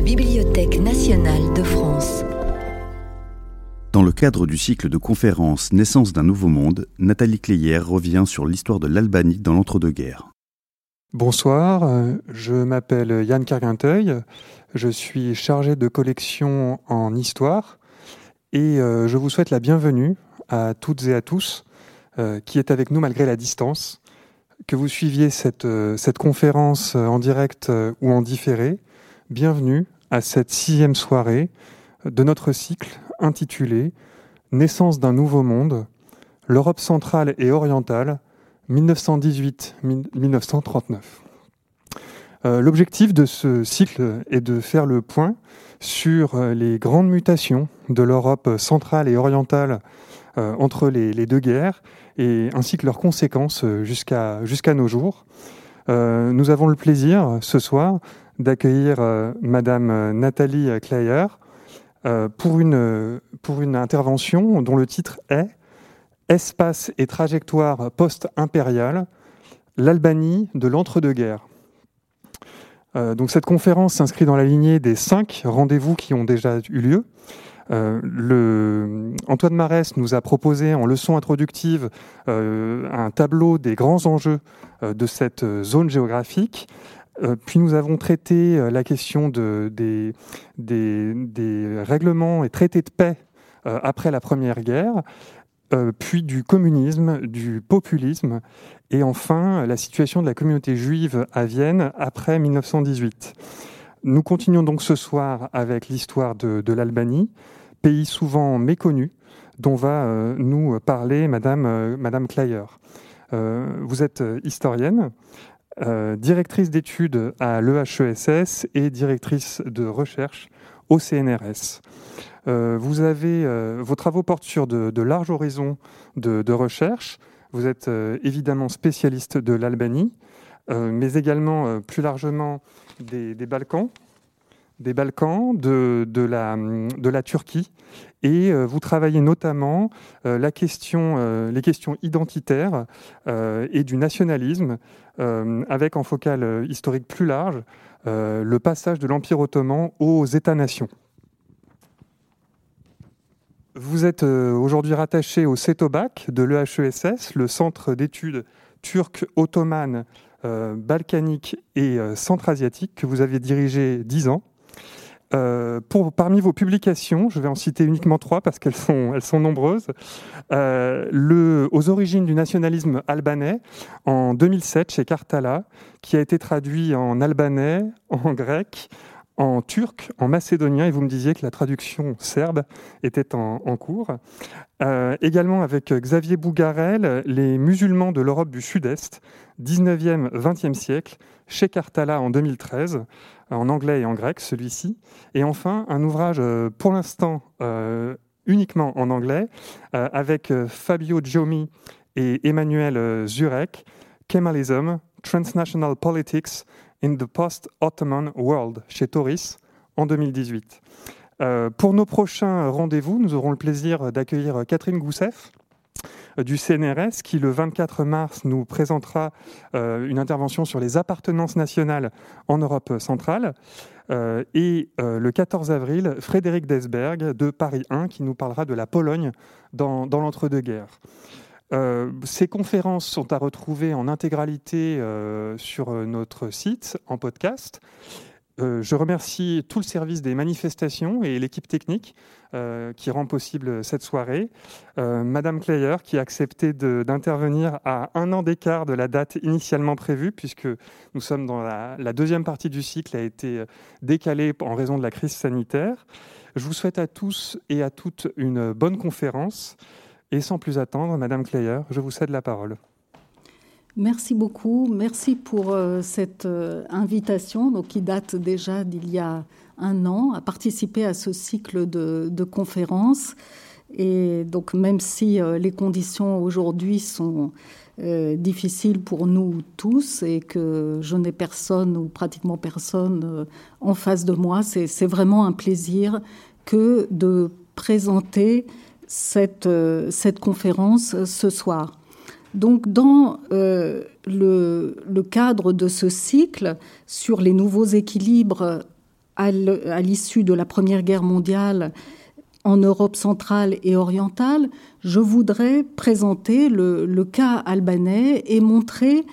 la Bibliothèque nationale de France. Dans le cadre du cycle de conférences Naissance d'un nouveau monde, Nathalie Cléyer revient sur l'histoire de l'Albanie dans l'entre-deux-guerres. Bonsoir, euh, je m'appelle Yann Carguinteuil, je suis chargé de collection en histoire et euh, je vous souhaite la bienvenue à toutes et à tous euh, qui est avec nous malgré la distance, que vous suiviez cette, cette conférence en direct ou en différé Bienvenue à cette sixième soirée de notre cycle intitulé Naissance d'un nouveau monde, l'Europe centrale et orientale, 1918-1939. Euh, l'objectif de ce cycle est de faire le point sur euh, les grandes mutations de l'Europe centrale et orientale euh, entre les, deux guerres, et ainsi que leurs conséquences jusqu'à nos jours. nous avons le plaisir ce soir d'accueillir euh, Madame euh, Nathalie euh, pour, une, pour une intervention dont le titre est Espace et trajectoire post-impériale, l'Albanie de l'entre-deux-guerres. donc cette conférence s'inscrit dans la lignée des cinq rendez-vous qui ont déjà eu lieu. le, Antoine Marès nous a proposé en leçon introductive un tableau des grands enjeux de cette zone géographique puis nous avons traité euh, la question des, règlements et traités de paix euh, après la Première Guerre, puis du communisme, du populisme, et enfin la situation de la communauté juive à Vienne après 1918. Nous continuons donc ce soir avec l'histoire de, l'Albanie, pays souvent méconnu, dont va nous parler Madame, Kleyer. vous êtes historienne, euh, directrice d'études à l'EHESS et directrice de recherche au CNRS. Euh, euh, vos travaux portent sur de, larges horizons de, recherche. Vous êtes évidemment spécialiste de l'Albanie, mais également plus largement des, Balkans, des Balkans, de la Turquie, et vous travaillez notamment la question, les questions identitaires et du nationalisme euh, avec en focale euh, historique plus large euh, le passage de l'Empire ottoman aux États-nations. Vous êtes aujourd'hui rattaché au CETOBAC de l'EHESS, le centre d'études turques, ottomanes, balkaniques et centra-asiatiques que vous avez dirigé dix ans. Euh, parmi vos publications, je vais en citer uniquement trois parce qu'elles sont, nombreuses. Euh, aux origines du nationalisme albanais en 2007 chez Kartala, qui a été traduit en albanais, en grec, en turc, en macédonien, et vous me disiez que la traduction serbe était en, cours. Euh, également avec Xavier Bougarel, Les musulmans de l'Europe du Sud-Est, 19e, 20e siècle, chez Cartala en 2013, en anglais et en grec, celui-ci. Et enfin, un ouvrage euh, pour l'instant euh, uniquement en anglais, euh, avec Fabio Giomi et Emmanuel Zurek, Kemalism, Transnational Politics in the Post-Ottoman World, chez Toris, en 2018. pour nos prochains rendez-vous, nous aurons le plaisir d'accueillir Catherine Goussef, euh, du CNRS qui, le 24 mars, nous présentera euh, une intervention sur les appartenances nationales en Europe centrale. Euh, et le 14 avril, Frédéric Desberg de Paris 1 qui nous parlera de la Pologne dans, l'entre-deux-guerres. ces conférences sont à retrouver en intégralité sur notre site en podcast. Euh, je remercie tout le service des manifestations et l'équipe technique euh, qui rend possible cette soirée. Euh, Madame Kleyer qui a accepté d'intervenir à un an d'écart de la date initialement prévue, puisque nous sommes dans la, deuxième partie du cycle, a été décalée en raison de la crise sanitaire. Je vous souhaite à tous et à toutes une bonne conférence. Et sans plus attendre, Madame Kleyer, je vous cède la parole. Merci beaucoup. Merci pour euh, cette euh, invitation donc, qui date déjà d'il y a un an à participer à ce cycle de, conférences. Et donc, même si euh, les conditions aujourd'hui sont difficiles pour nous tous et que je n'ai personne ou pratiquement personne en face de moi, c'est vraiment un plaisir que de présenter cette, cette conférence ce soir. Donc dans euh, le, cadre de ce cycle sur les nouveaux équilibres à l'issue de la Première Guerre mondiale en Europe centrale et orientale, je voudrais présenter le, cas albanais et montrer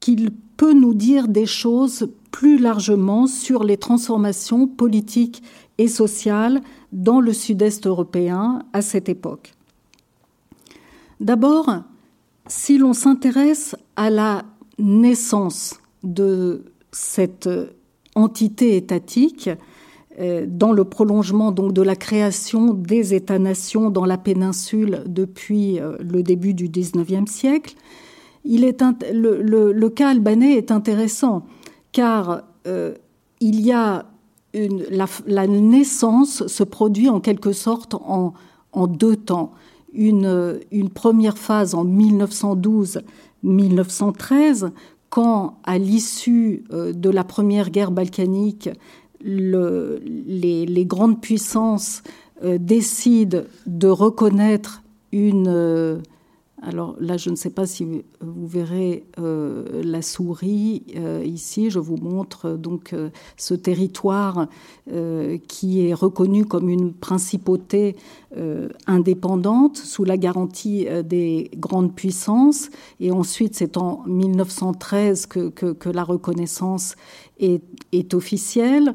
qu'il peut nous dire des choses plus largement sur les transformations politiques et sociales dans le sud-est européen à cette époque. D'abord, si l'on s'intéresse à la naissance de cette entité étatique, euh, dans le prolongement donc de la création des États-nations dans la péninsule depuis euh, le début du XIXe siècle, il est le, cas albanais est intéressant car euh, il y a la, naissance se produit en quelque sorte en, en deux temps. Une, une, première phase en 1912-1913, quand, à l'issue de la première guerre balkanique, le, les, grandes puissances euh, décident de reconnaître une. Euh, alors là, je ne sais pas si vous verrez euh, la souris ici. Je vous montre donc ce territoire qui est reconnu comme une principauté indépendante sous la garantie des grandes puissances. Et ensuite, c'est en 1913 que, la reconnaissance est, officielle,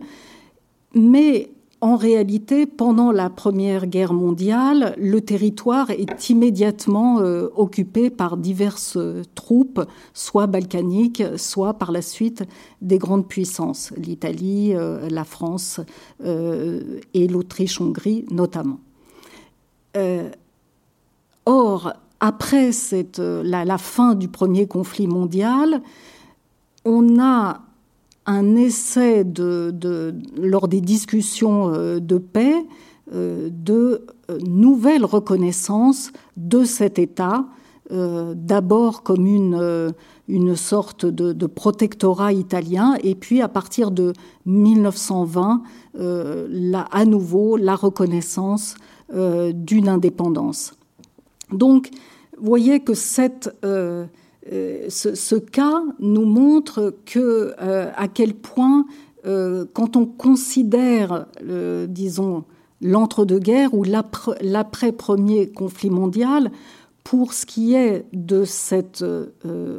mais en réalité, pendant la Première Guerre mondiale, le territoire est immédiatement euh, occupé par diverses troupes, soit balkaniques, soit par la suite des grandes puissances, l'Italie, euh, la France euh, et l'Autriche-Hongrie notamment. or, après cette, la, fin du premier conflit mondial, on a un essai de, lors des discussions euh, de paix euh, de euh, nouvelles reconnaissances de cet État, d'abord comme une, une sorte de, protectorat italien, et puis à partir de 1920, à nouveau la reconnaissance d'une indépendance. Donc, vous voyez que cette euh, ce, cas nous montre que euh, à quel point, euh, quand on considère, disons, l'entre-deux-guerres ou l'après-premier conflit mondial, pour ce qui est de cette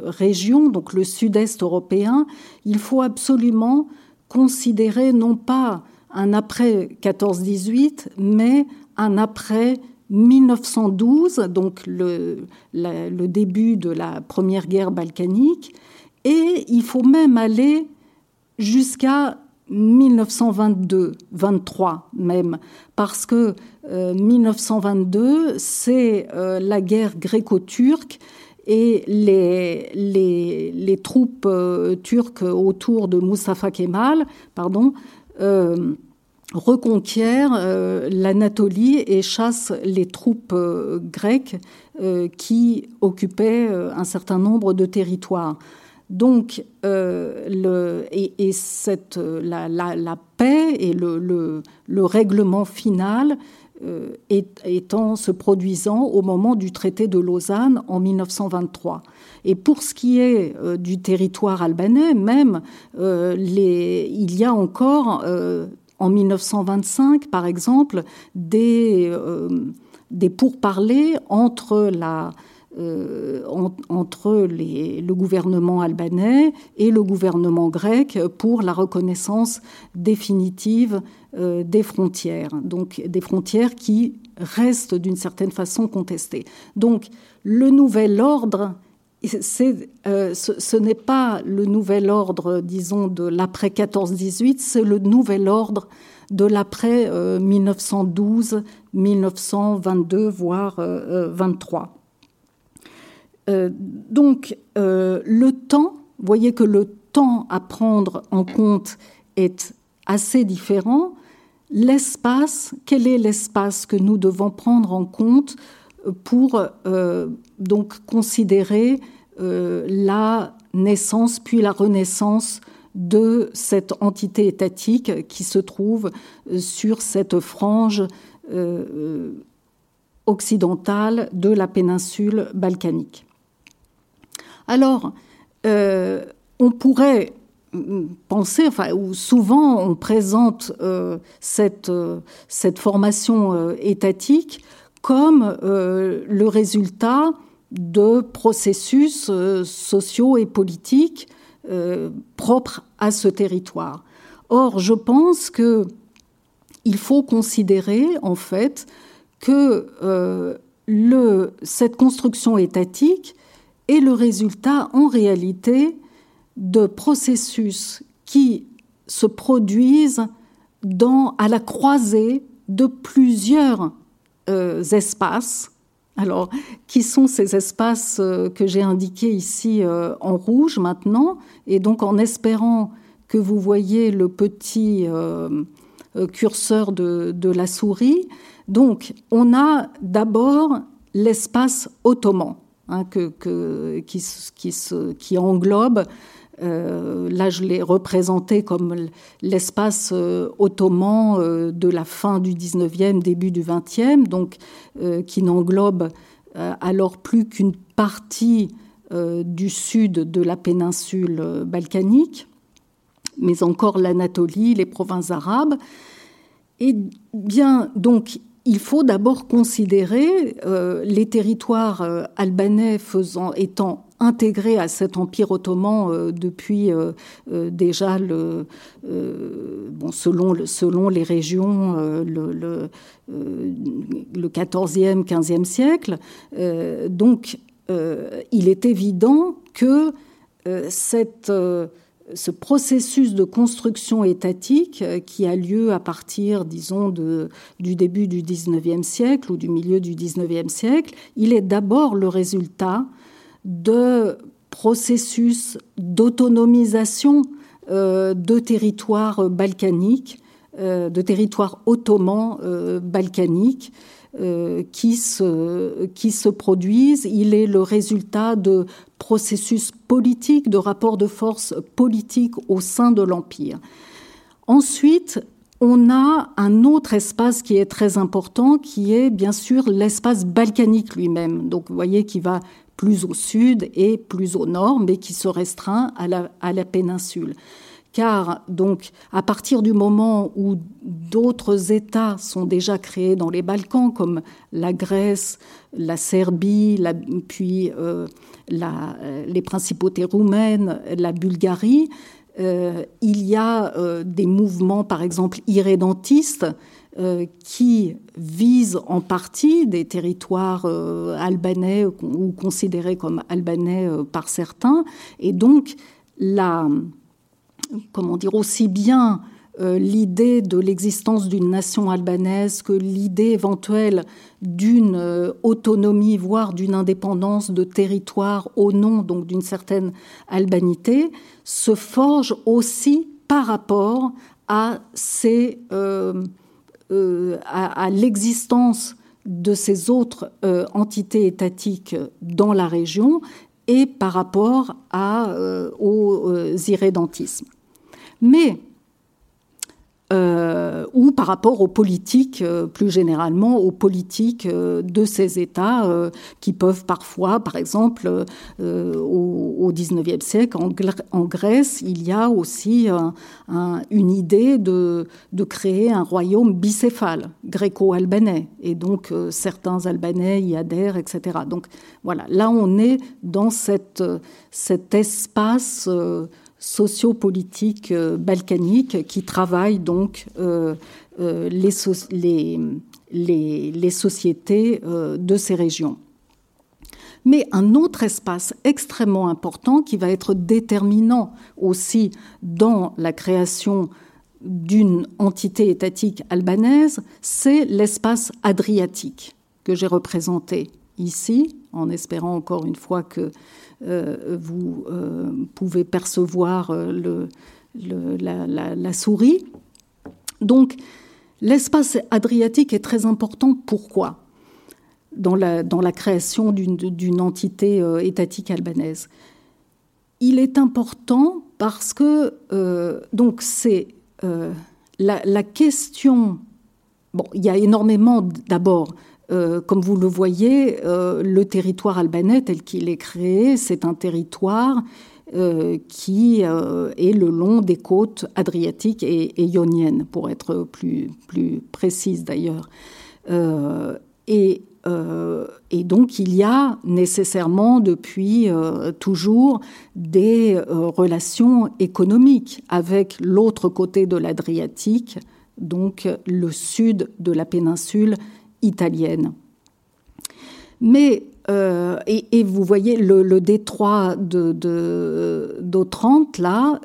région, donc le sud-est européen, il faut absolument considérer non pas un après 14-18, mais un après 1912, donc le, début de la première guerre balkanique, et il faut même aller jusqu'à 1922, 23 même, parce que 1922, euh, c'est euh, la guerre gréco-turque et les troupes euh, turques autour de Mustafa Kemal, pardon, reconquiert euh, l'Anatolie et chasse les troupes euh, grecques euh, qui occupaient un certain nombre de territoires. Donc, et, la, paix et le, le, le règlement final étant se produisant au moment du traité de Lausanne en 1923. Et pour ce qui est du territoire albanais, même, il y a encore en 1925, par exemple, des, euh, pourparlers euh, entre les, le gouvernement albanais et le gouvernement grec pour la reconnaissance définitive euh, des frontières, donc des frontières qui restent d'une certaine façon contestées. Donc le nouvel ordre euh, ce, n'est pas le nouvel ordre, disons, de l'après 14-18, c'est le nouvel ordre de l'après 1912, 1922, voire 23. Euh, donc, euh, le temps, vous voyez que le temps à prendre en compte est assez différent. L'espace, quel est l'espace que nous devons prendre en compte pour donc considérer euh, la naissance puis la renaissance de cette entité étatique qui se trouve euh, sur cette frange euh, occidentale de la péninsule balkanique. Alors, on pourrait penser, enfin, où souvent on présente cette formation étatique comme le résultat de processus sociaux et politiques propres à ce territoire. Or, je pense que il faut considérer en fait que euh, cette construction étatique est le résultat en réalité de processus qui se produisent à la croisée de plusieurs euh, espaces. Alors, qui sont ces espaces euh, que j'ai indiqués ici en rouge maintenant? Et donc, en espérant que vous voyez le petit euh, curseur de, la souris. Donc, on a d'abord l'espace ottoman, hein, qui, englobe, euh, là je l'ai représenté comme l'espace euh, ottoman de la fin du 19e, début du 20e, donc qui n'englobe alors plus qu'une partie du sud de la péninsule balkanique mais encore l'Anatolie, les provinces arabes. Et bien, donc, il faut d'abord considérer euh, les territoires euh, albanais faisant, étant intégrés à cet empire ottoman euh, depuis déjà le, selon, les régions le, le, le 14e, 15e siècle. donc, il est évident que cette ce processus de construction étatique euh, qui a lieu à partir, disons, de, du début du XIXe siècle ou du milieu du XIXe siècle, il est d'abord le résultat de processus d'autonomisation euh, de territoires balkaniques, euh, de territoires ottomans balkaniques, euh, qui, se, qui se produisent. Il est le résultat de processus politiques, de rapports de force politiques au sein de l'Empire. Ensuite, on a un autre espace qui est très important, qui est bien sûr l'espace balkanique lui-même. Donc vous voyez qui va plus au sud et plus au nord, mais qui se restreint à la, à la péninsule. Car donc à partir du moment où d'autres États sont déjà créés dans les Balkans, comme la Grèce, la Serbie, puis euh, euh, les principautés roumaines, la Bulgarie, euh, il y a des mouvements, par exemple, irrédentistes, qui visent en partie des territoires albanais ou considérés comme albanais par certains, et donc la comment dire, aussi bien euh, l'idée de l'existence d'une nation albanaise que l'idée éventuelle d'une euh, autonomie, voire d'une indépendance de territoire au nom donc d'une certaine albanité, se forge aussi par rapport à, ces, euh, à, l'existence de ces autres entités étatiques dans la région et par rapport à, au irrédentisme mais euh, ou par rapport aux politiques, euh, plus généralement aux politiques euh, de ces États qui peuvent parfois, par exemple, au XIXe siècle, en, Grèce, il y a aussi une idée de, créer un royaume bicéphale, gréco-albanais, et donc certains Albanais y adhèrent, etc. Donc voilà, là on est dans cet espace sociopolitique euh, balkanique qui travaille donc euh, euh, les, les, les, sociétés de ces régions. Mais un autre espace extrêmement important qui va être déterminant aussi dans la création d'une entité étatique albanaise, c'est l'espace adriatique que j'ai représenté ici, en espérant encore une fois que vous euh, pouvez percevoir euh, la, souris. Donc, l'espace adriatique est très important. Pourquoi? Dans la, dans la création d'une entité étatique albanaise Il est important parce que donc c'est la, la, question. Bon, il y a énormément d'abord euh, comme vous le voyez, euh, le territoire albanais tel qu'il est créé, c'est un territoire qui est le long des côtes adriatiques et, ioniennes, pour être plus, plus précise d'ailleurs. et euh, donc il y a nécessairement depuis euh, toujours des euh, relations économiques avec l'autre côté de l'Adriatique, donc le sud de la péninsule italienne. Mais et, vous voyez le, détroit de, d'Otrante là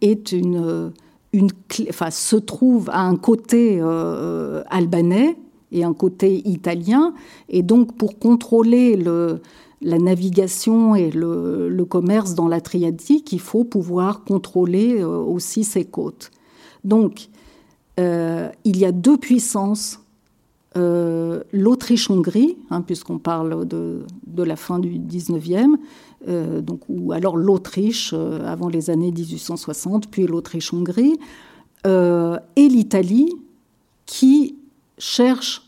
est une, une enfin, se trouve à un côté albanais et un côté italien. Et donc, pour contrôler le, la navigation et le, commerce dans la Triatique, il faut pouvoir contrôler euh, aussi ses côtes. Donc, euh, il y a deux puissances. Euh, L'Autriche-Hongrie, hein, puisqu'on parle de, la fin du 19e, donc, ou alors l'Autriche avant les années 1860, puis l'Autriche-Hongrie, et l'Italie, qui cherche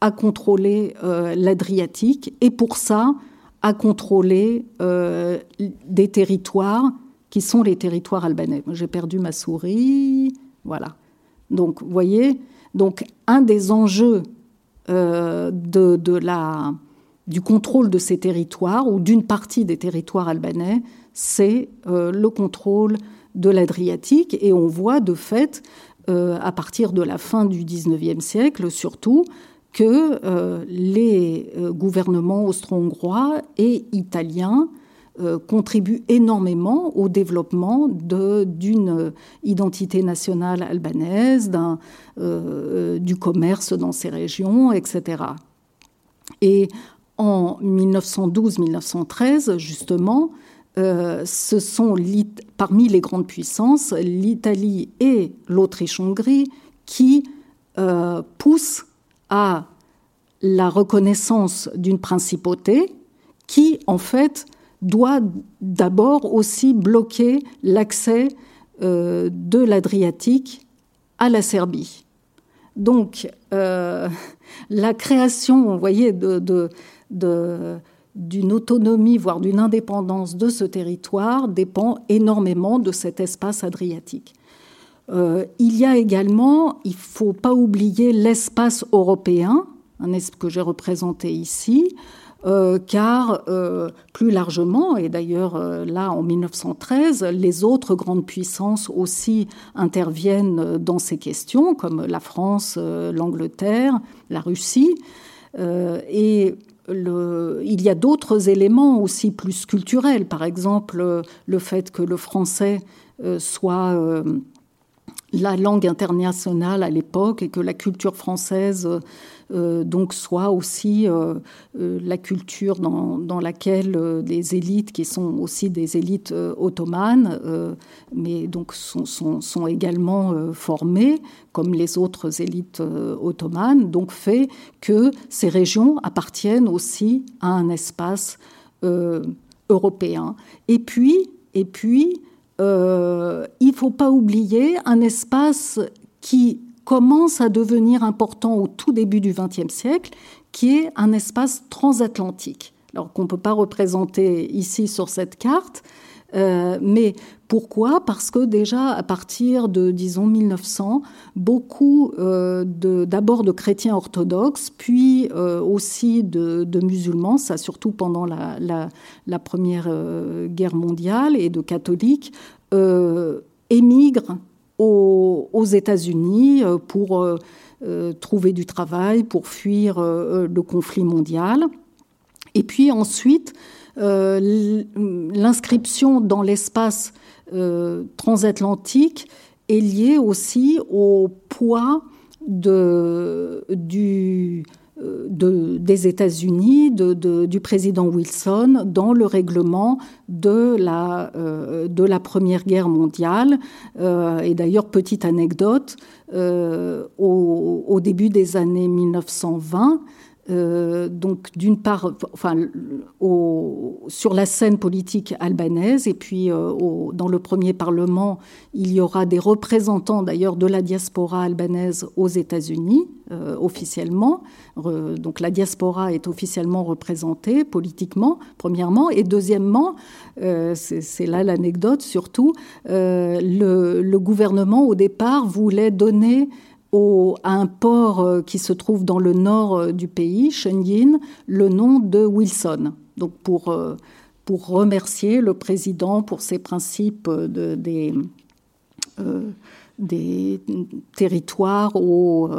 à contrôler euh, l'Adriatique et pour ça à contrôler euh, des territoires qui sont les territoires albanais. J'ai perdu ma souris, voilà. Donc, vous voyez, donc un des enjeux euh, du contrôle de ces territoires ou d'une partie des territoires albanais, c'est le contrôle de l'Adriatique. Et on voit de fait euh, à partir de la fin du XIXe siècle surtout, que euh, les euh, gouvernements austro-hongrois et italiens contribuent énormément au développement d'une identité nationale albanaise, du commerce dans ces régions, etc. Et en 1912-1913, justement, euh, ce sont parmi les grandes puissances, l'Italie et l'Autriche-Hongrie, qui euh, poussent à la reconnaissance d'une principauté qui, en fait, doit d'abord aussi bloquer l'accès euh, de l'Adriatique à la Serbie. Donc, la création, vous voyez, d'une autonomie, voire d'une indépendance de ce territoire dépend énormément de cet espace adriatique. Euh, il y a également, il ne faut pas oublier l'espace européen, un espace que j'ai représenté ici, euh, car euh, plus largement, et d'ailleurs là en 1913, les autres grandes puissances aussi interviennent dans ces questions, comme la France, l'Angleterre, la Russie. et il y a d'autres éléments aussi plus culturels, par exemple le fait que le français euh, soit euh, la langue internationale à l'époque et que la culture française euh, donc soit aussi euh, euh, la culture dans, laquelle des élites qui sont aussi des élites ottomanes, mais donc sont, sont, également formées comme les autres élites ottomanes, donc fait que ces régions appartiennent aussi à un espace européen. Et puis, et puis il ne faut pas oublier un espace qui commence à devenir important au tout début du XXe siècle, qui est un espace transatlantique. Alors qu'on ne peut pas représenter ici sur cette carte, euh, mais pourquoi? Parce que déjà à partir de, disons, 1900, beaucoup euh, d'abord de, chrétiens orthodoxes, puis euh, aussi de, musulmans, ça surtout pendant la, la Première Guerre mondiale, et de catholiques, émigrent aux, États-Unis euh, pour euh, euh, trouver du travail, pour fuir le conflit mondial. Et puis ensuite, l'inscription dans l'espace transatlantique est liée aussi au poids de, du, de, des États-Unis, du président Wilson, dans le règlement de la, euh, Première Guerre mondiale. Euh, et d'ailleurs, petite anecdote, euh, au, début des années 1920, euh, donc d'une part, enfin, sur la scène politique albanaise, et puis euh, dans le premier parlement, il y aura des représentants d'ailleurs de la diaspora albanaise aux États-Unis euh, officiellement. donc la diaspora est officiellement représentée politiquement, premièrement, et deuxièmement, c'est là l'anecdote surtout, le, le, gouvernement au départ voulait donner à un port euh, qui se trouve dans le nord euh, du pays, Shenyin, le nom de Wilson. Donc pour, euh, pour remercier le président pour ses principes de, des, territoires au,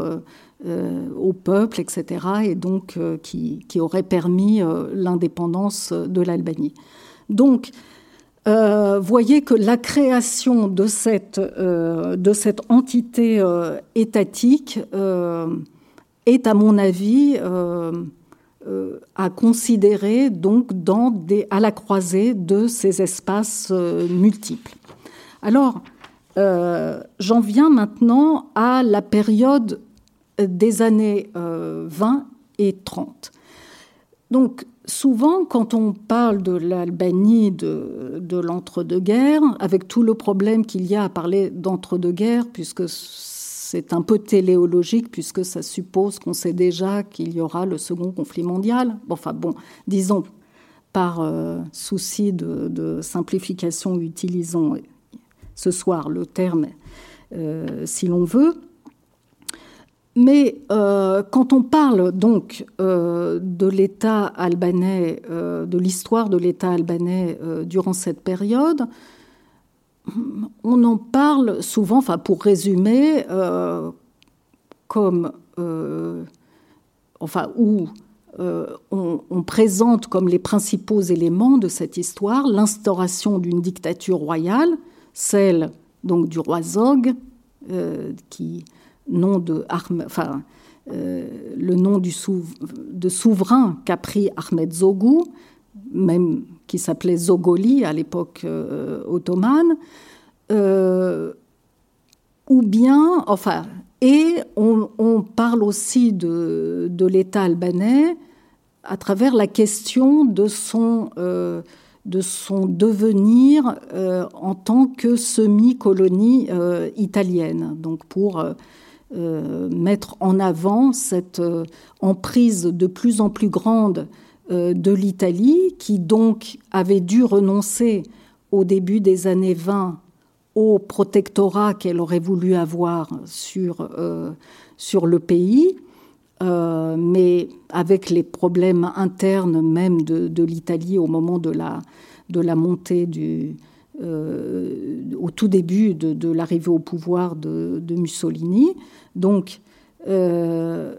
au, peuple, etc., et donc qui, qui aurait permis l'indépendance de l'Albanie. Donc, euh, voyez que la création de cette, euh, entité euh, étatique est, à mon avis, à considérer donc à la croisée de ces espaces multiples. Alors, j'en viens maintenant à la période des années 20 et 30. Donc, souvent, quand on parle de l'Albanie de, l'entre-deux-guerres, avec tout le problème qu'il y a à parler d'entre-deux-guerres, puisque c'est un peu téléologique, puisque ça suppose qu'on sait déjà qu'il y aura le second conflit mondial. Enfin bon, disons, par euh, souci de, simplification, utilisons ce soir le terme euh, si l'on veut. Mais euh, quand on parle donc euh, de l'État albanais, euh, de l'histoire de l'État albanais durant cette période, on en parle souvent, enfin pour résumer, comme, enfin, où on, on, présente comme les principaux éléments de cette histoire l'instauration d'une dictature royale, celle donc du roi Zog, qui nom de enfin, euh, le nom du de souverain qu'a pris Ahmed Zogou, même qui s'appelait Zogoli à l'époque euh, ottomane, euh, ou bien, enfin, et on, parle aussi de, de l'État albanais à travers la question de son, de son devenir en tant que semi-colonie italienne. Donc pour euh, mettre en avant cette euh, emprise de plus en plus grande euh, de l'Italie, qui donc avait dû renoncer au début des années 20 au protectorat qu'elle aurait voulu avoir sur, sur le pays, mais avec les problèmes internes même de, l'Italie au moment de la, de la montée du, au tout début de, l'arrivée au pouvoir de, Mussolini. Donc, euh,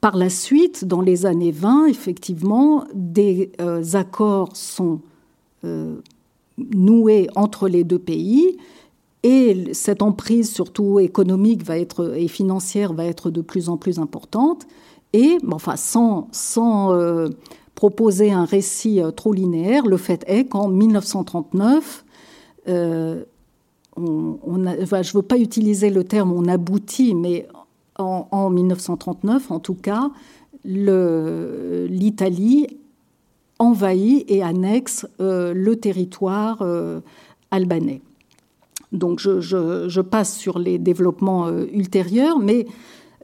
par la suite, dans les années 20, effectivement, des euh, accords sont euh, noués entre les deux pays et cette emprise, surtout économique va être, et financière, va être de plus en plus importante. Et, enfin, sans, sans proposer un récit trop linéaire, le fait est qu'en 1939, je ne veux pas utiliser le terme on aboutit, mais en, 1939, en tout cas, l'Italie envahit et annexe euh, le territoire euh, albanais. Donc je, passe sur les développements euh, ultérieurs, mais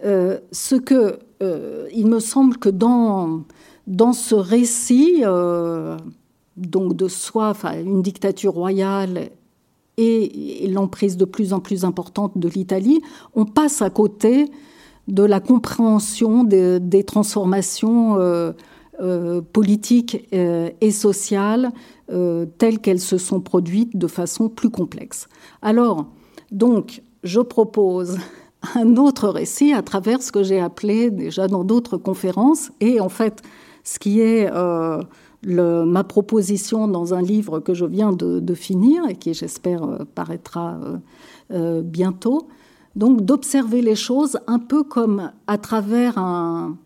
ce que il me semble que dans, dans ce récit, donc de soi, une dictature royale et l'emprise de plus en plus importante de l'Italie, on passe à côté de la compréhension des, transformations euh, euh, politiques euh, et sociales telles qu'elles se sont produites de façon plus complexe. Alors, donc, je propose un autre récit à travers ce que j'ai appelé déjà dans d'autres conférences, et en fait, ce qui est ma proposition dans un livre que je viens de, finir et qui, j'espère, euh, paraîtra euh, euh, bientôt. Donc, d'observer les choses un peu comme à travers un,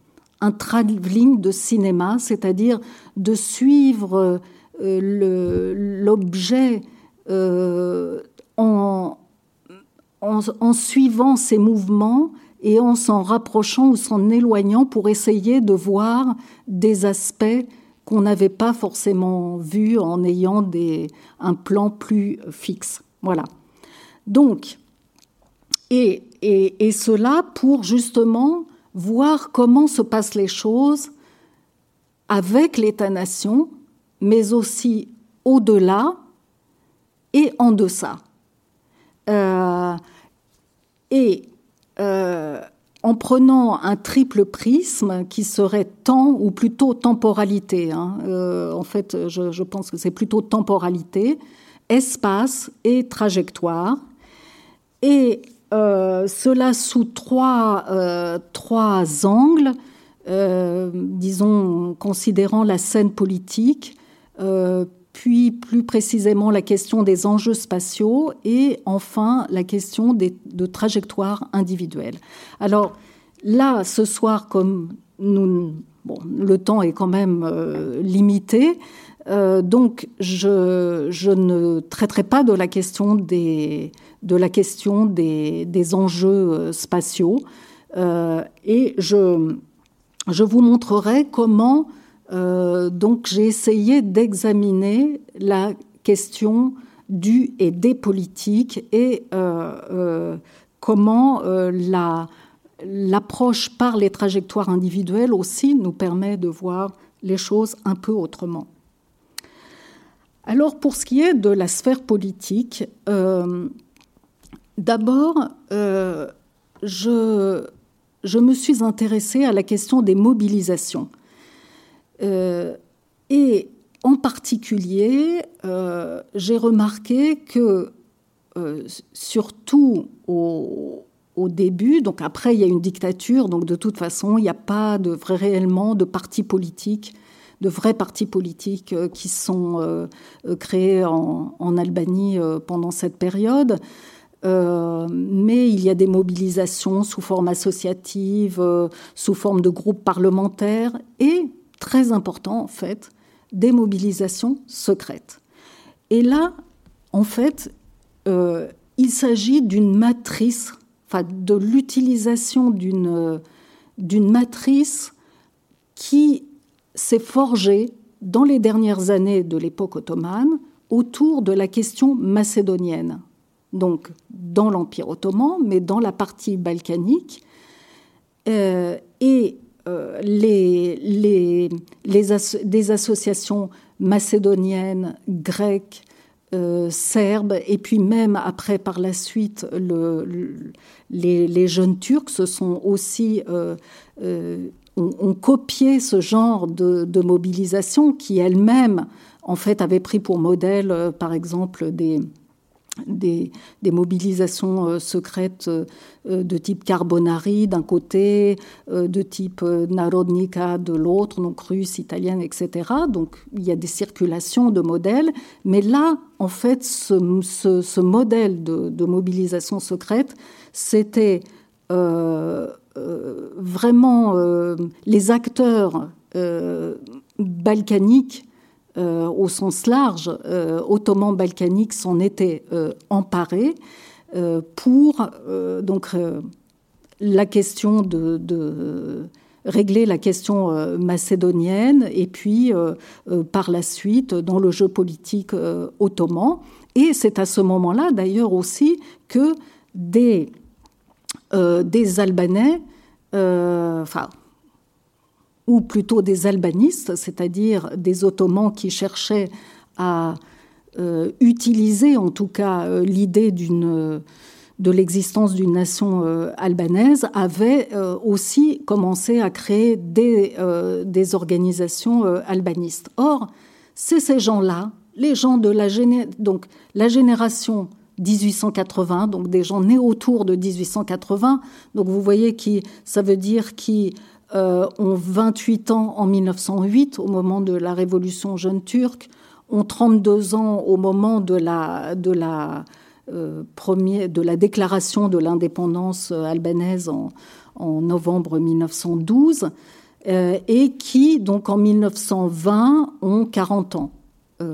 un travelling de cinéma, c'est-à-dire de suivre l'objet en, suivant ses mouvements et en s'en rapprochant ou s'en éloignant pour essayer de voir des aspects qu'on n'avait pas forcément vus en ayant un plan plus fixe. Voilà. Donc, et, et cela pour justement voir comment se passent les choses avec l'État-nation, mais aussi au-delà et en deçà. Euh, et euh, en prenant un triple prisme qui serait temps ou plutôt temporalité, hein, euh, en fait je, pense que c'est plutôt temporalité, espace et trajectoire, et cela sous trois, trois angles, disons considérant la scène politique, puis plus précisément la question des enjeux spatiaux et enfin la question des, de trajectoires individuelles. Alors là, ce soir, comme le temps est quand même euh, limité, euh, donc je, ne traiterai pas de la question des, enjeux euh, spatiaux et je vous montrerai comment euh, donc j'ai essayé d'examiner la question du et des politiques et euh, euh, comment l'approche par les trajectoires individuelles aussi nous permet de voir les choses un peu autrement. Alors pour ce qui est de la sphère politique, d'abord, je, je me suis intéressée à la question des mobilisations. Euh, et en particulier, euh, j'ai remarqué que, euh, surtout au, début, donc après il y a une dictature, donc de toute façon il n'y a pas de vrai réellement de partis politiques, de vrais partis politiques qui sont créés en Albanie pendant cette période. mais il y a des mobilisations sous forme associative, sous forme de groupes parlementaires et très important en fait, des mobilisations secrètes. Et là, en fait, euh, il s'agit d'une matrice, enfin de l'utilisation d'une d'une matrice qui s'est forgée dans les dernières années de l'époque ottomane autour de la question macédonienne. Donc dans l'Empire ottoman, mais dans la partie balkanique. Euh, et euh, les, les, des associations macédoniennes, grecques, euh, serbes, et puis même après, par la suite, le, les, jeunes Turcs se sont aussi euh, ont, copié ce genre de, de mobilisation qui elles-mêmes, en fait, avaient pris pour modèle, par exemple, des des, mobilisations euh, secrètes euh, de type Carbonari d'un côté, euh, de type Narodnika de l'autre, donc russe, italienne, etc. Donc il y a des circulations de modèles, mais là, en fait, ce, modèle de, mobilisation secrète, c'était vraiment les acteurs balkaniques euh, au sens large, euh, ottoman balkanique s'en était euh, emparé pour donc la question de, régler la question macédonienne et puis par la suite dans le jeu politique ottoman. Et c'est à ce moment-là d'ailleurs aussi que des, des Albanais, ou plutôt des albanistes, c'est-à-dire des Ottomans qui cherchaient à euh, utiliser en tout cas euh, l'idée d'une de l'existence d'une nation euh, albanaise, avaient aussi commencé à créer des, des organisations albanistes. Or, c'est ces gens-là, les gens de la, donc, la génération 1880, donc des gens nés autour de 1880. Donc vous voyez qui ça veut dire qui euh, ont 28 ans en 1908, au moment de la révolution jeune turque, ont 32 ans au moment de la, de la, euh, de la déclaration de l'indépendance albanaise en, en, novembre 1912, euh, et qui, donc en 1920, ont 40 ans.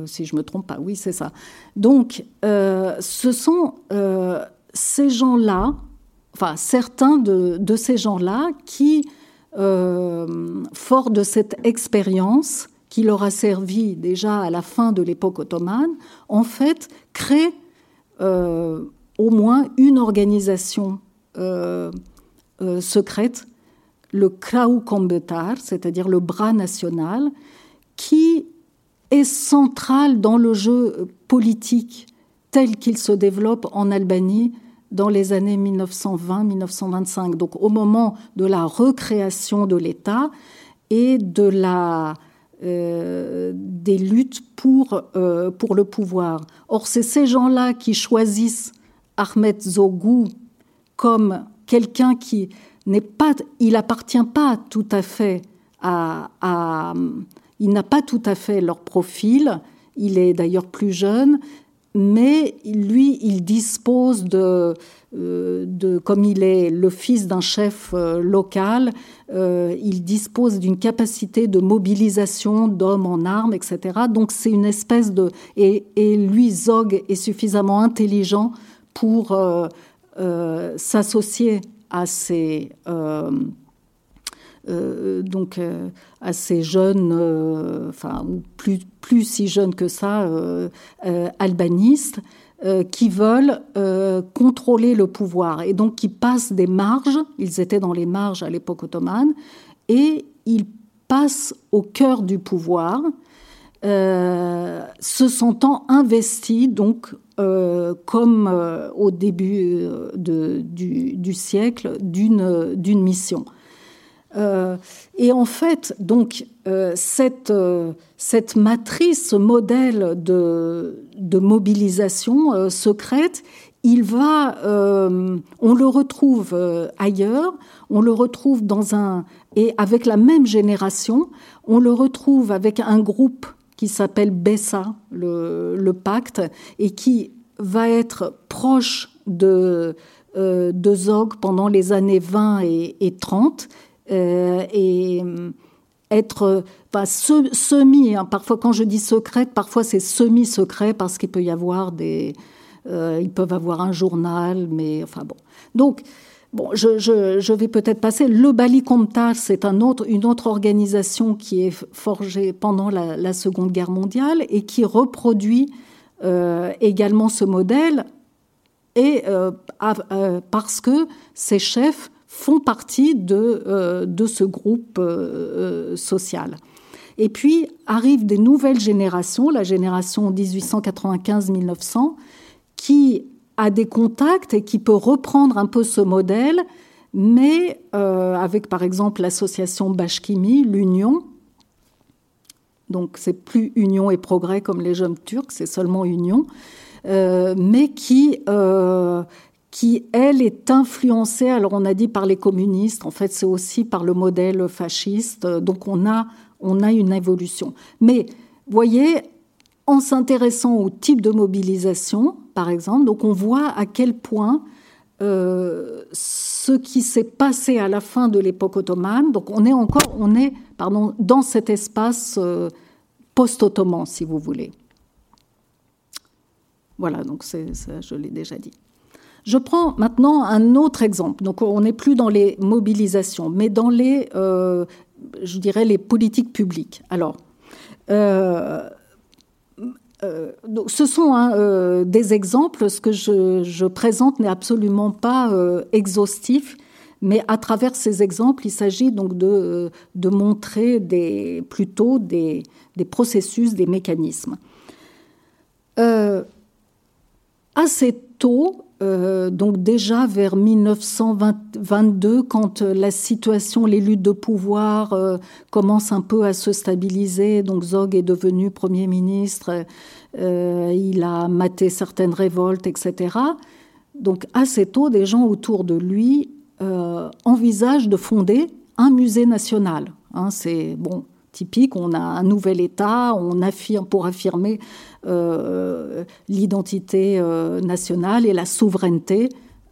si je me trompe pas, oui, c'est ça. Donc, ce sont ces gens-là, enfin certains de, ces gens-là qui, euh, forts de cette expérience qui leur a servi déjà à la fin de l'époque ottomane, en fait, créent euh, au moins une organisation euh, secrète, le Krau Kombetar, c'est-à-dire le bras national, qui est central dans le jeu politique tel qu'il se développe en Albanie dans les années 1920-1925, donc au moment de la recréation de l'État et de la, euh, des luttes pour, euh, pour le pouvoir. Or, c'est ces gens-là qui choisissent Ahmed Zogou comme quelqu'un qui n'est pas, il appartient pas tout à fait à, à il n'a pas tout à fait leur profil. Il est d'ailleurs plus jeune, mais lui, il dispose de, euh, de comme il est le fils d'un chef euh, local, euh, il dispose d'une capacité de mobilisation d'hommes en armes, etc. Donc c'est une espèce de... Et, lui, Zog, est suffisamment intelligent pour s'associer à ces... Euh, donc euh, assez jeunes, euh, plus, plus si jeunes que ça, albanistes, qui veulent contrôler le pouvoir et donc qui passent des marges, ils étaient dans les marges à l'époque ottomane, et ils passent au cœur du pouvoir, se sentant investis donc comme au début du, du, siècle d'une mission. Euh, et en fait, donc, euh, cette, euh, cette matrice, ce modèle de, mobilisation secrète, il va, on le retrouve ailleurs, on le retrouve dans un, et avec la même génération, on le retrouve avec un groupe qui s'appelle Bessa, le, pacte, et qui va être proche de, de Zog pendant les années 20 et, et 30 euh, et euh, être semi, hein, parfois quand je dis secrète, parfois c'est semi-secret parce qu'il peut y avoir des... Euh, ils peuvent avoir un journal, mais enfin bon. Donc, bon, je, je, vais peut-être passer. Le Bali c'est une autre organisation qui est forgée pendant la, Seconde Guerre mondiale et qui reproduit également ce modèle et parce que ses chefs font partie de, euh, de ce groupe euh, euh, social. Et puis arrivent des nouvelles générations, la génération 1895-1900, qui a des contacts et qui peut reprendre un peu ce modèle, mais avec par exemple l'association Bashkimi, l'Union. Donc c'est plus Union et Progrès comme les jeunes turcs, c'est seulement Union, mais qui qui, elle, est influencée, alors on a dit par les communistes, en fait c'est aussi par le modèle fasciste, donc on a, on a une évolution. Mais voyez, en s'intéressant au type de mobilisation, par exemple, donc on voit à quel point euh, ce qui s'est passé à la fin de l'époque ottomane, donc on est encore, on est, pardon, dans cet espace euh, post-ottoman, si vous voulez. Voilà, donc ça, je l'ai déjà dit. Je prends maintenant un autre exemple. Donc, on n'est plus dans les mobilisations, mais dans les, euh, je dirais, les politiques publiques. Alors, euh, euh, ce sont hein, des exemples. Ce que je, présente n'est absolument pas exhaustif, mais à travers ces exemples, il s'agit donc de, montrer plutôt des, des processus, des mécanismes. assez tôt, euh, donc déjà vers 1922, quand euh, la situation, les luttes de pouvoir euh, commencent un peu à se stabiliser, donc Zog est devenu Premier ministre, il a maté certaines révoltes, etc. Donc assez tôt, des gens autour de lui envisagent de fonder un musée national. Hein, c'est bon, typique. On a un nouvel État, on affirme pour affirmer euh, l'identité euh, nationale et la souveraineté.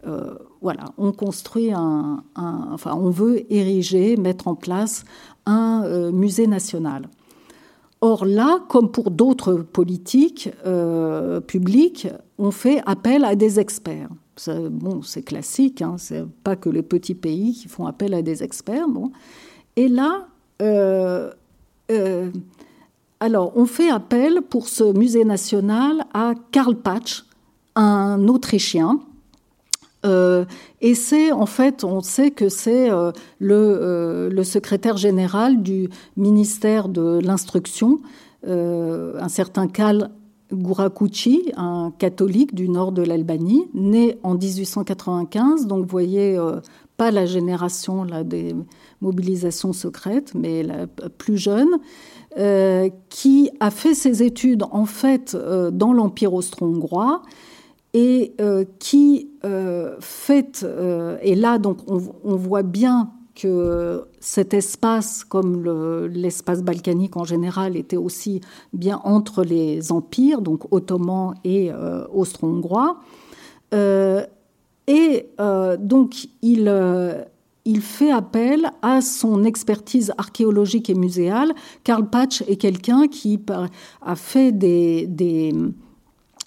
Euh, voilà, on construit un, enfin, on veut ériger, mettre en place un musée national. Or là, comme pour d'autres politiques publiques, on fait appel à des experts. bon, c'est classique, hein, c'est pas que les petits pays qui font appel à des experts. Bon. Et là, euh, alors, on fait appel pour ce musée national à Karl Patch, un Autrichien. Euh, et c'est, en fait, on sait que c'est le, le, secrétaire général du ministère de l'Instruction, un certain Karl Gourakuchi, un catholique du nord de l'Albanie, né en 1895. Donc, vous voyez, euh, pas la génération des mobilisations secrètes, mais la plus jeune, euh, qui a fait ses études en fait euh, dans l'Empire austro-hongrois et qui fait, et là donc on, voit bien que cet espace, comme l'espace balkanique en général, était aussi bien entre les empires, donc ottomans et euh, austro-hongrois. Euh, et euh, donc, il, il fait appel à son expertise archéologique et muséale. Karl Patch est quelqu'un qui a fait des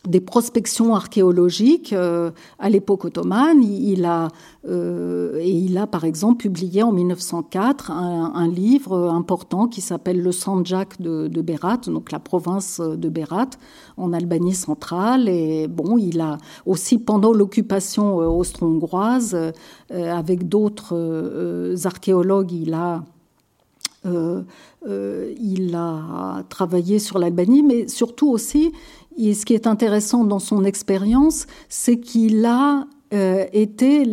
des prospections archéologiques euh, à l'époque ottomane. Il a, euh, et il a par exemple publié en 1904 un, livre important qui s'appelle Le Sanjak de, de, Berat, donc la province de Berat en Albanie centrale. Et bon, il a aussi pendant l'occupation euh, austro-hongroise, avec d'autres archéologues, il a il a travaillé sur l'Albanie, mais surtout aussi, et ce qui est intéressant dans son expérience, c'est qu'il a euh, été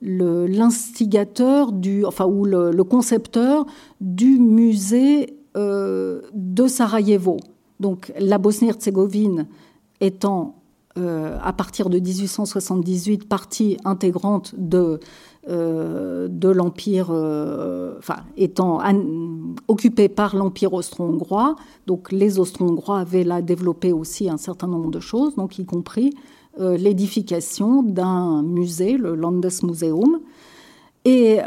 l'instigateur du, enfin, ou le, concepteur du musée euh, de Sarajevo. Donc, la Bosnie-Herzégovine étant euh, à partir de 1878 partie intégrante de euh, de l'Empire, euh, enfin, étant occupé par l'Empire austro-hongrois. Donc les Austro-hongrois avaient là développé aussi un certain nombre de choses, donc y compris l'édification d'un musée, le Landesmuseum. Et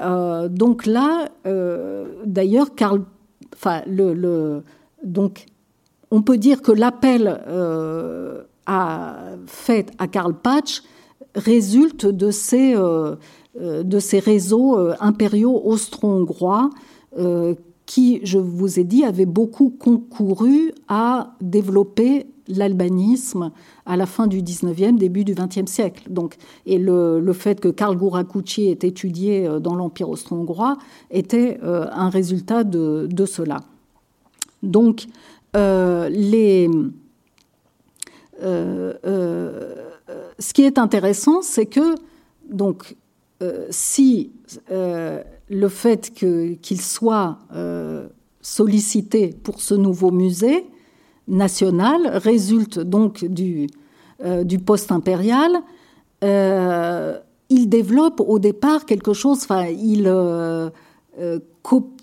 donc là, d'ailleurs, Karl, enfin, le, donc, on peut dire que l'appel à, fait à Karl Patch résulte de ces euh, de ces réseaux euh, impériaux austro-hongrois euh, qui, je vous ai dit, avaient beaucoup concouru à développer l'albanisme à la fin du 19e, début du 20e siècle. Donc, et le, fait que Karl Gourakuchi ait étudié dans l'Empire austro-hongrois était un résultat de, cela. Donc, les, ce qui est intéressant, c'est que donc, euh, si euh, le fait qu'il soit euh, sollicité pour ce nouveau musée national résulte donc du, du post-impérial, il développe au départ quelque chose, enfin, il.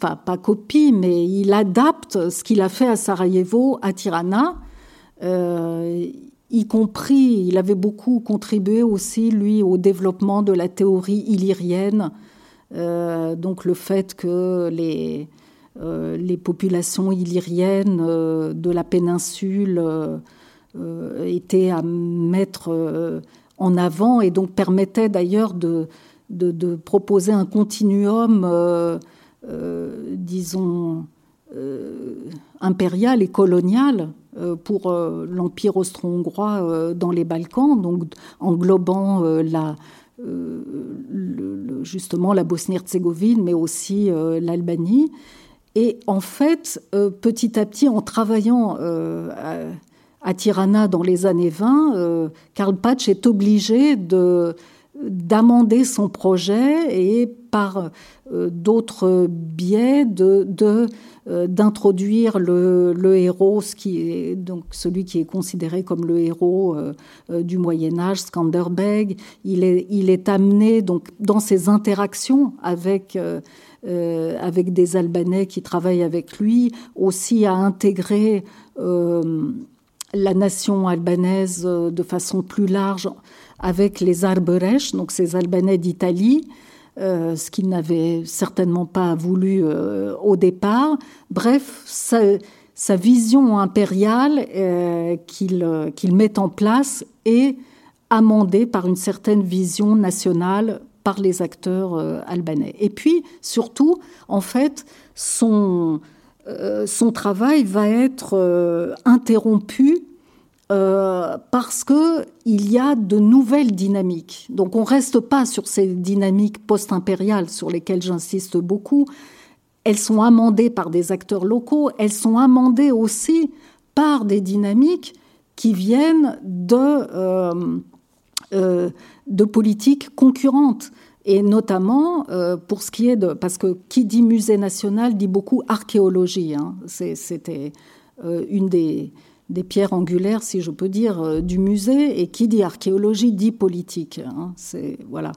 pas copie, mais il adapte ce qu'il a fait à Sarajevo, à Tirana y compris, il avait beaucoup contribué aussi, lui, au développement de la théorie illyrienne, euh, donc le fait que les, euh, populations illyriennes euh, de la péninsule étaient à mettre en avant et donc permettaient d'ailleurs de, proposer un continuum, disons, impérial et colonial pour euh, l'Empire austro-hongrois euh, dans les Balkans, donc englobant la, justement la Bosnie-Herzégovine, mais aussi l'Albanie. Et en fait, petit à petit, en travaillant à, Tirana dans les années 20, Karl Patch est obligé de d'amender son projet et par d'autres biais de, euh, d'introduire le, héros, qui est donc celui qui est considéré comme le héros euh, euh, du Moyen Âge, Skanderbeg. Il est, il est amené donc dans ses interactions avec avec des Albanais qui travaillent avec lui, aussi à intégrer la nation albanaise de façon plus large avec les Arberesh, donc ces Albanais d'Italie, euh, ce qu'il n'avait certainement pas voulu euh, au départ. Bref, sa, vision impériale euh, qu'il met en place est amendé par une certaine vision nationale par les acteurs euh, albanais. Et puis, surtout, en fait, son, euh, son travail va être euh, parce qu'il y a de nouvelles dynamiques. Donc on reste pas sur ces dynamiques post-impériales sur lesquelles j'insiste beaucoup. Elles sont amendées par des acteurs locaux, elles sont amendées aussi par des dynamiques qui viennent de, euh, de politiques concurrentes. Et notamment euh, pour ce qui est de. Parce que qui dit musée national dit beaucoup archéologie. Hein. C'était euh, une des, des, pierres angulaires, si je peux dire, du musée. Et qui dit archéologie dit politique. Hein. C'est, voilà.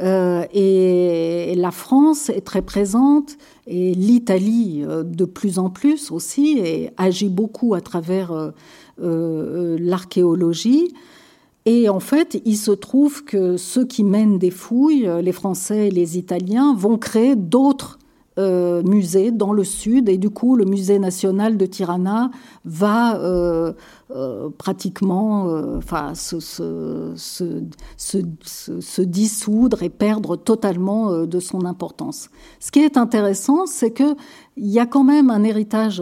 et, la France est très présente, et l'Italie de plus en plus aussi, et agit beaucoup à travers l'archéologie. Et en fait, il se trouve que ceux qui mènent des fouilles, les Français et les Italiens, vont créer d'autres euh, musées dans le sud. Et du coup, le musée national de Tirana va euh, euh, pratiquement se, dissoudre et perdre totalement de son importance. Ce qui est intéressant, c'est qu'il y a quand même un héritage.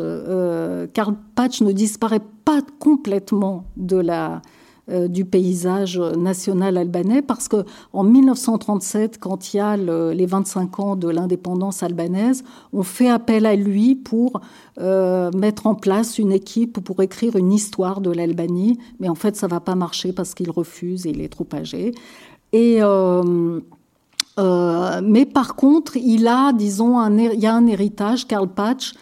Karl Patch ne disparaît pas complètement de la du paysage national albanais parce que en 1937, quand il y a les 25 ans de l'indépendance albanaise, on fait appel à lui pour euh, mettre en place une équipe pour écrire une histoire de l'Albanie, mais en fait ça va pas marcher parce qu'il refuse, il est trop âgé. Et euh, mais par contre, il a, disons, un, il y a un héritage, Karl Patch,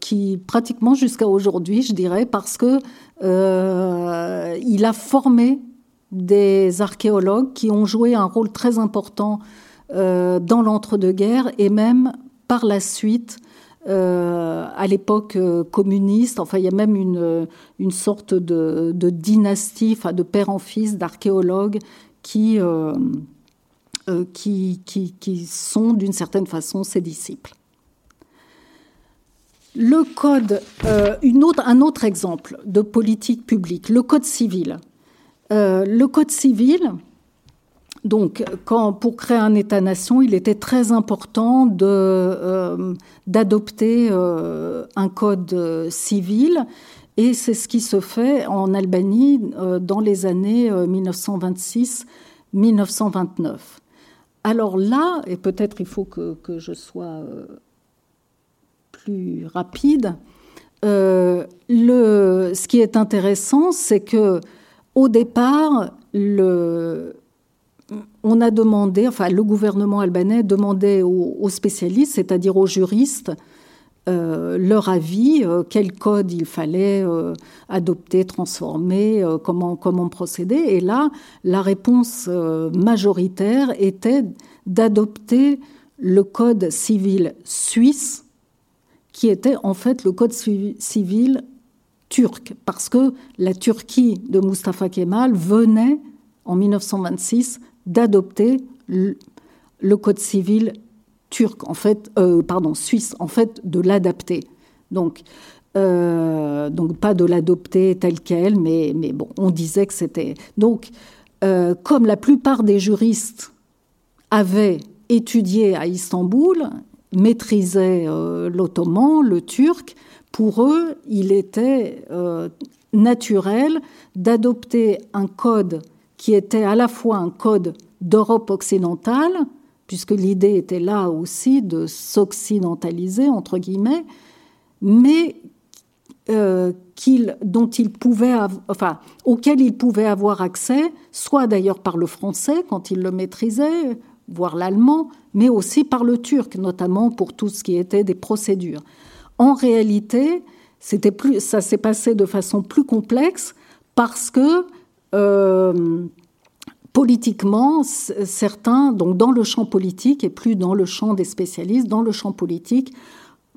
qui pratiquement jusqu'à aujourd'hui, je dirais, parce que euh, il a formé des archéologues qui ont joué un rôle très important euh, dans l'entre-deux-guerres et même par la suite euh, à l'époque communiste. Enfin, il y a même une, une sorte de, dynastie, enfin, de père en fils d'archéologues qui, qui, sont d'une certaine façon ses disciples. Le code, euh, un autre exemple de politique publique, le code civil. Euh, le code civil, donc, pour créer un État-nation, il était très important euh, d'adopter un code civil, et c'est ce qui se fait en Albanie dans les années 1926-1929. Alors là, et peut-être il faut que je sois rapide. Euh, ce qui est intéressant, c'est que au départ, le, on a demandé, enfin le gouvernement albanais demandait aux, spécialistes, c'est-à-dire aux juristes, euh, leur avis, euh, quel code il fallait adopter, transformer, comment procéder. Et là, la réponse majoritaire était d'adopter le code civil suisse qui était en fait le code civil turc, parce que la Turquie de Mustafa Kemal venait en 1926 d'adopter le code civil turc, en fait, euh, pardon, suisse, en fait, de l'adapter. Donc, euh, pas de l'adopter tel quel, mais, mais bon, on disait que c'était. Donc, euh, comme la plupart des juristes avaient étudié à Istanbul, maîtrisaient euh, l'ottoman, le turc, pour eux, il était euh, naturel d'adopter un code qui était à la fois un code d'Europe occidentale, puisque l'idée était là aussi de s'occidentaliser, entre guillemets, mais euh, auquel il pouvait avoir accès, soit d'ailleurs par le français quand il le maîtrisait, voire l'allemand, mais aussi par le turc, notamment pour tout ce qui était des procédures. En réalité, c'était plus, ça s'est passé de façon plus complexe parce que euh, politiquement, certains, donc dans le champ politique et plus dans le champ des spécialistes, dans le champ politique,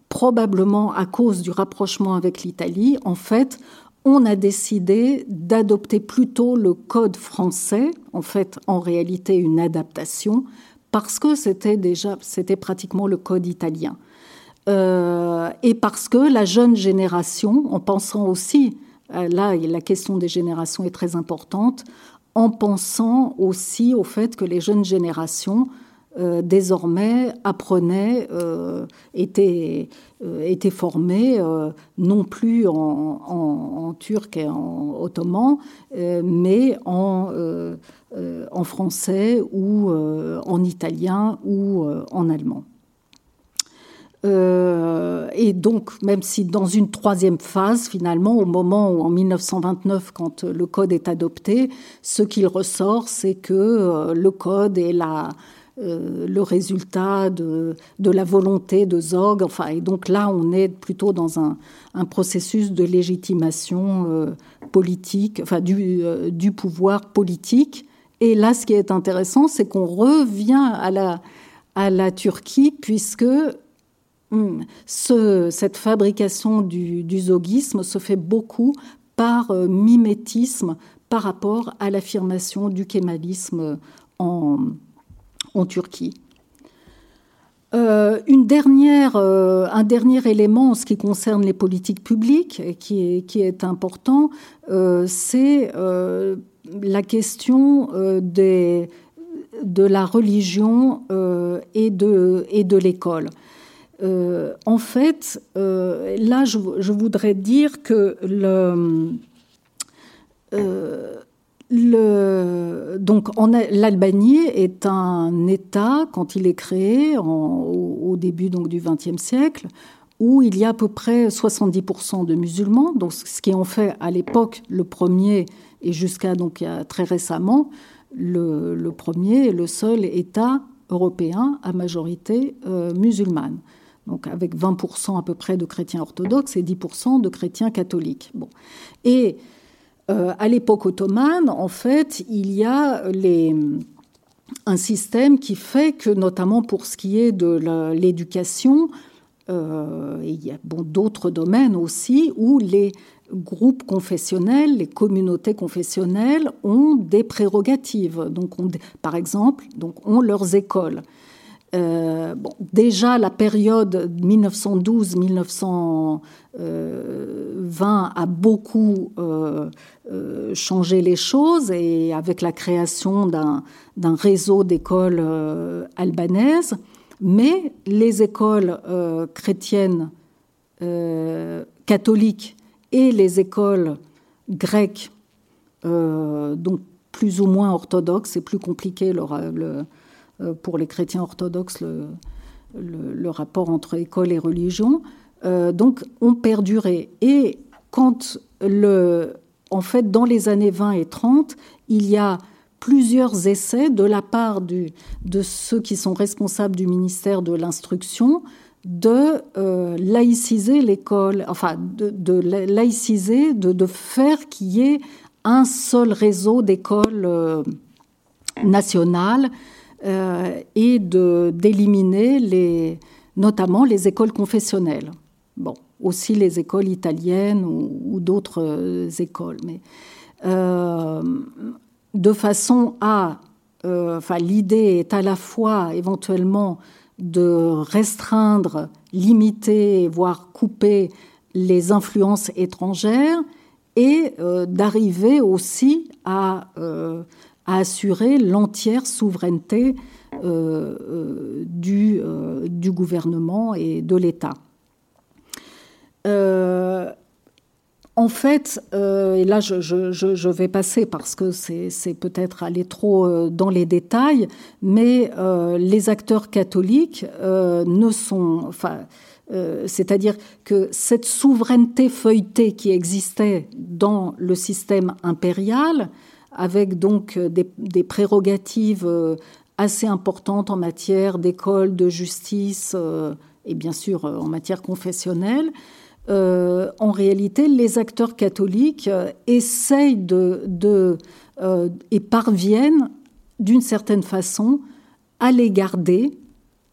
probablement à cause du rapprochement avec l'Italie, en fait, on a décidé d'adopter plutôt le code français, en fait en réalité une adaptation, parce que c'était déjà, c'était pratiquement le code italien. Euh, et parce que la jeune génération, en pensant aussi là, la question des générations est très importante, en pensant aussi au fait que les jeunes générations euh, désormais apprenaient, euh, étaient, euh, formés non plus en, turc et en ottoman, mais en, en, français ou en italien ou en allemand. et donc, même si dans une troisième phase, finalement, au moment où en 1929, quand le code est adopté, ce qu'il ressort, c'est que le code est la, euh, le résultat de, la volonté de Zog. Enfin, et donc là, on est plutôt dans un, processus de légitimation euh, politique, enfin du, euh, du, pouvoir politique. Et là, ce qui est intéressant, c'est qu'on revient à la, Turquie, puisque ce, cette fabrication du, du, zogisme se fait beaucoup par mimétisme par rapport à l'affirmation du kémalisme en, en Turquie. Euh, une dernière, euh, un dernier élément en ce qui concerne les politiques publiques qui est, qui est important, euh, c'est la question des, de la religion et de, l'école. en fait, là, je, je, voudrais dire que le, donc, l'Albanie est un État quand il est créé au, début donc du XXe siècle, où il y a à peu près 70% de musulmans, donc ce qui en fait à l'époque le premier et jusqu'à donc très récemment le, premier et le seul État européen à majorité euh, musulmane. Donc avec 20% à peu près de chrétiens orthodoxes et 10% de chrétiens catholiques. Bon. Et euh, à l'époque ottomane, en fait, il y a un système qui fait que, notamment pour ce qui est de l'éducation, euh, il y a d'autres domaines aussi où les groupes confessionnels, les communautés confessionnelles ont des prérogatives. Donc, par exemple, donc, ont leurs écoles. Euh, bon, déjà, la période 1912-1920 a beaucoup euh, euh, changé les choses et avec la création d'un réseau d'écoles albanaises, mais les écoles chrétiennes catholiques et les écoles grecques, donc plus ou moins orthodoxes, c'est plus compliqué pour les chrétiens orthodoxes le, rapport entre école et religion, euh, donc ont perduré. Et quand le, en fait, dans les années 20 et 30, il y a plusieurs essais de la part de ceux qui sont responsables du ministère de l'instruction de euh, laïciser l'école, enfin de, laïciser, de, faire qu'il y ait un seul réseau d'écoles nationales euh, et d'éliminer les, notamment les écoles confessionnelles. Bon, aussi les écoles italiennes ou, d'autres euh, écoles, mais euh, de façon à, enfin, l'idée est à la fois éventuellement de restreindre, limiter, voire couper les influences étrangères et d'arriver aussi à à assurer l'entière souveraineté euh, euh, du, euh, du, gouvernement et de l'État. en fait, et là je, je, vais passer parce que c'est peut-être aller trop dans les détails, mais les acteurs catholiques ne sont, enfin, c'est-à-dire que cette souveraineté feuilletée qui existait dans le système impérial avec donc euh, des, prérogatives euh, assez importantes en matière d'école, de justice euh, et bien sûr en matière confessionnelle. en réalité, les acteurs catholiques essayent de, et parviennent d'une certaine façon à les garder,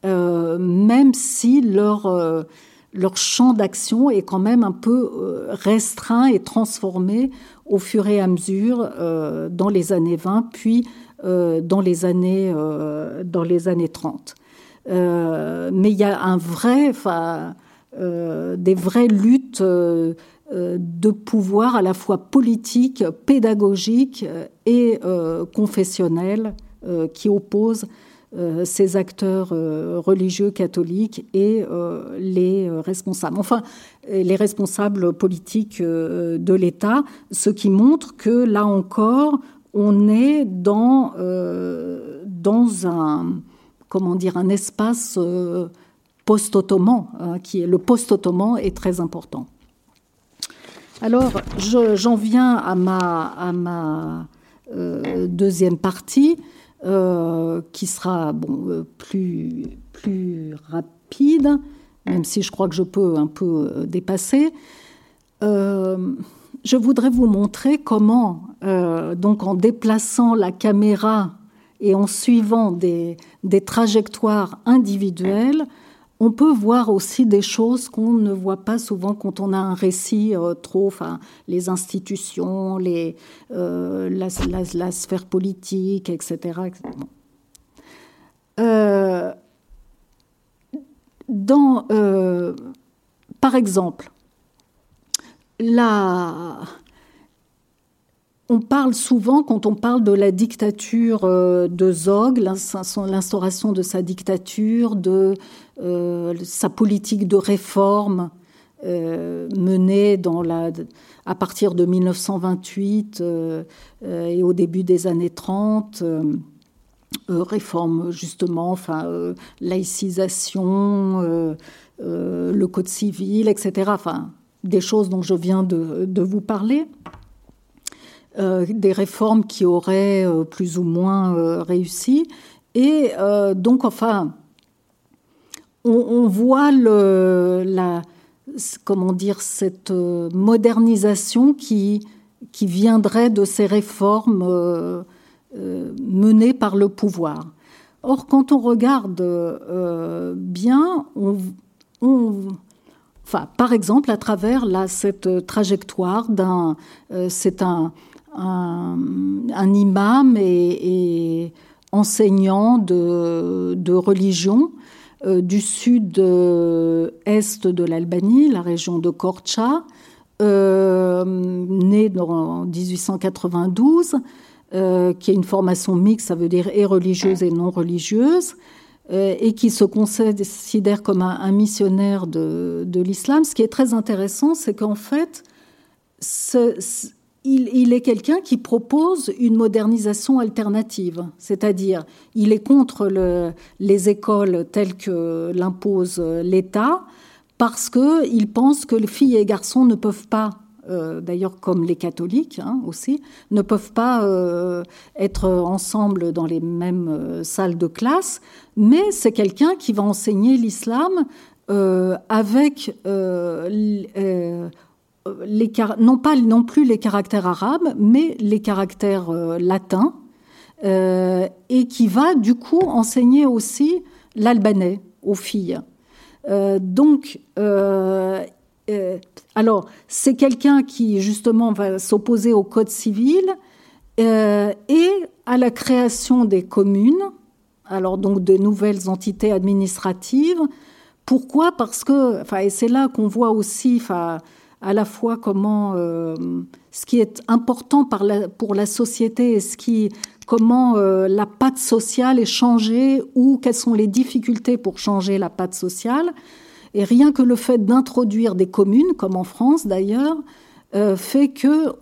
même si leur, leur champ d'action est quand même un peu restreint et transformé au fur et à mesure euh, dans les années 20, puis euh, dans, les années, euh, dans les années 30. mais il y a un vrai, des vraies luttes de pouvoir à la fois politique, pédagogique et confessionnel qui oppose ces acteurs religieux catholiques et les responsables. Enfin, les responsables politiques de l'État, ce qui montre que là encore, on est dans, dans un, comment dire, un espace post-ottoman, hein, qui est le post-ottoman est très important. Alors, j'en viens à ma, à ma euh, deuxième partie, euh, qui sera bon, euh, plus, plus rapide, même si je crois que je peux un peu dépasser. je voudrais vous montrer comment, donc en déplaçant la caméra et en suivant des, des trajectoires individuelles, on peut voir aussi des choses qu'on ne voit pas souvent quand on a un récit euh, trop, enfin, les institutions, euh, la, sphère politique, etc. Euh, dans, par exemple, la, on parle souvent, quand on parle de la dictature euh, de Zog, l'instauration de sa dictature, de euh, sa politique de réforme euh, menée à partir de 1928 et au début des années 30, réforme justement, enfin, laïcisation, le code civil, etc. Des choses dont je viens de vous parler. Euh, des réformes qui auraient euh, plus ou moins euh, réussi. Et donc, enfin, on, voit le, comment dire, cette modernisation qui, qui viendrait de ces réformes menées par le pouvoir. Or, quand on regarde bien, on, enfin, par exemple, à travers là, cette trajectoire d'un, c'est un, un, imam et, enseignant de, religion euh, du sud-est de l'Albanie, la région de Korcha, euh, né en 1892, euh, qui a une formation mixte, ça veut dire et religieuse et non religieuse, et qui se considère comme un, missionnaire de, de l'islam. Ce qui est très intéressant, c'est qu'en fait, ce, il, est quelqu'un qui propose une modernisation alternative, c'est-à-dire il est contre les écoles telles que l'impose l'État parce qu'il pense que les filles et garçons ne peuvent pas, euh, d'ailleurs comme les catholiques hein, aussi, ne peuvent pas euh, être ensemble dans les mêmes euh, salles de classe, mais c'est quelqu'un qui va enseigner l'islam avec non pas non plus les caractères arabes, mais les caractères euh, latins, euh, et qui va du coup enseigner aussi l'albanais aux filles. Euh, donc, alors, c'est quelqu'un qui justement va s'opposer au code civil et à la création des communes, alors donc de nouvelles entités administratives. Pourquoi? Parce que, et c'est là qu'on voit aussi, à la fois comment euh, ce qui est important pour la société et ce qui, comment euh, la patte sociale est changée ou quelles sont les difficultés pour changer la patte sociale. Et rien que le fait d'introduire des communes, comme en France d'ailleurs, euh, fait que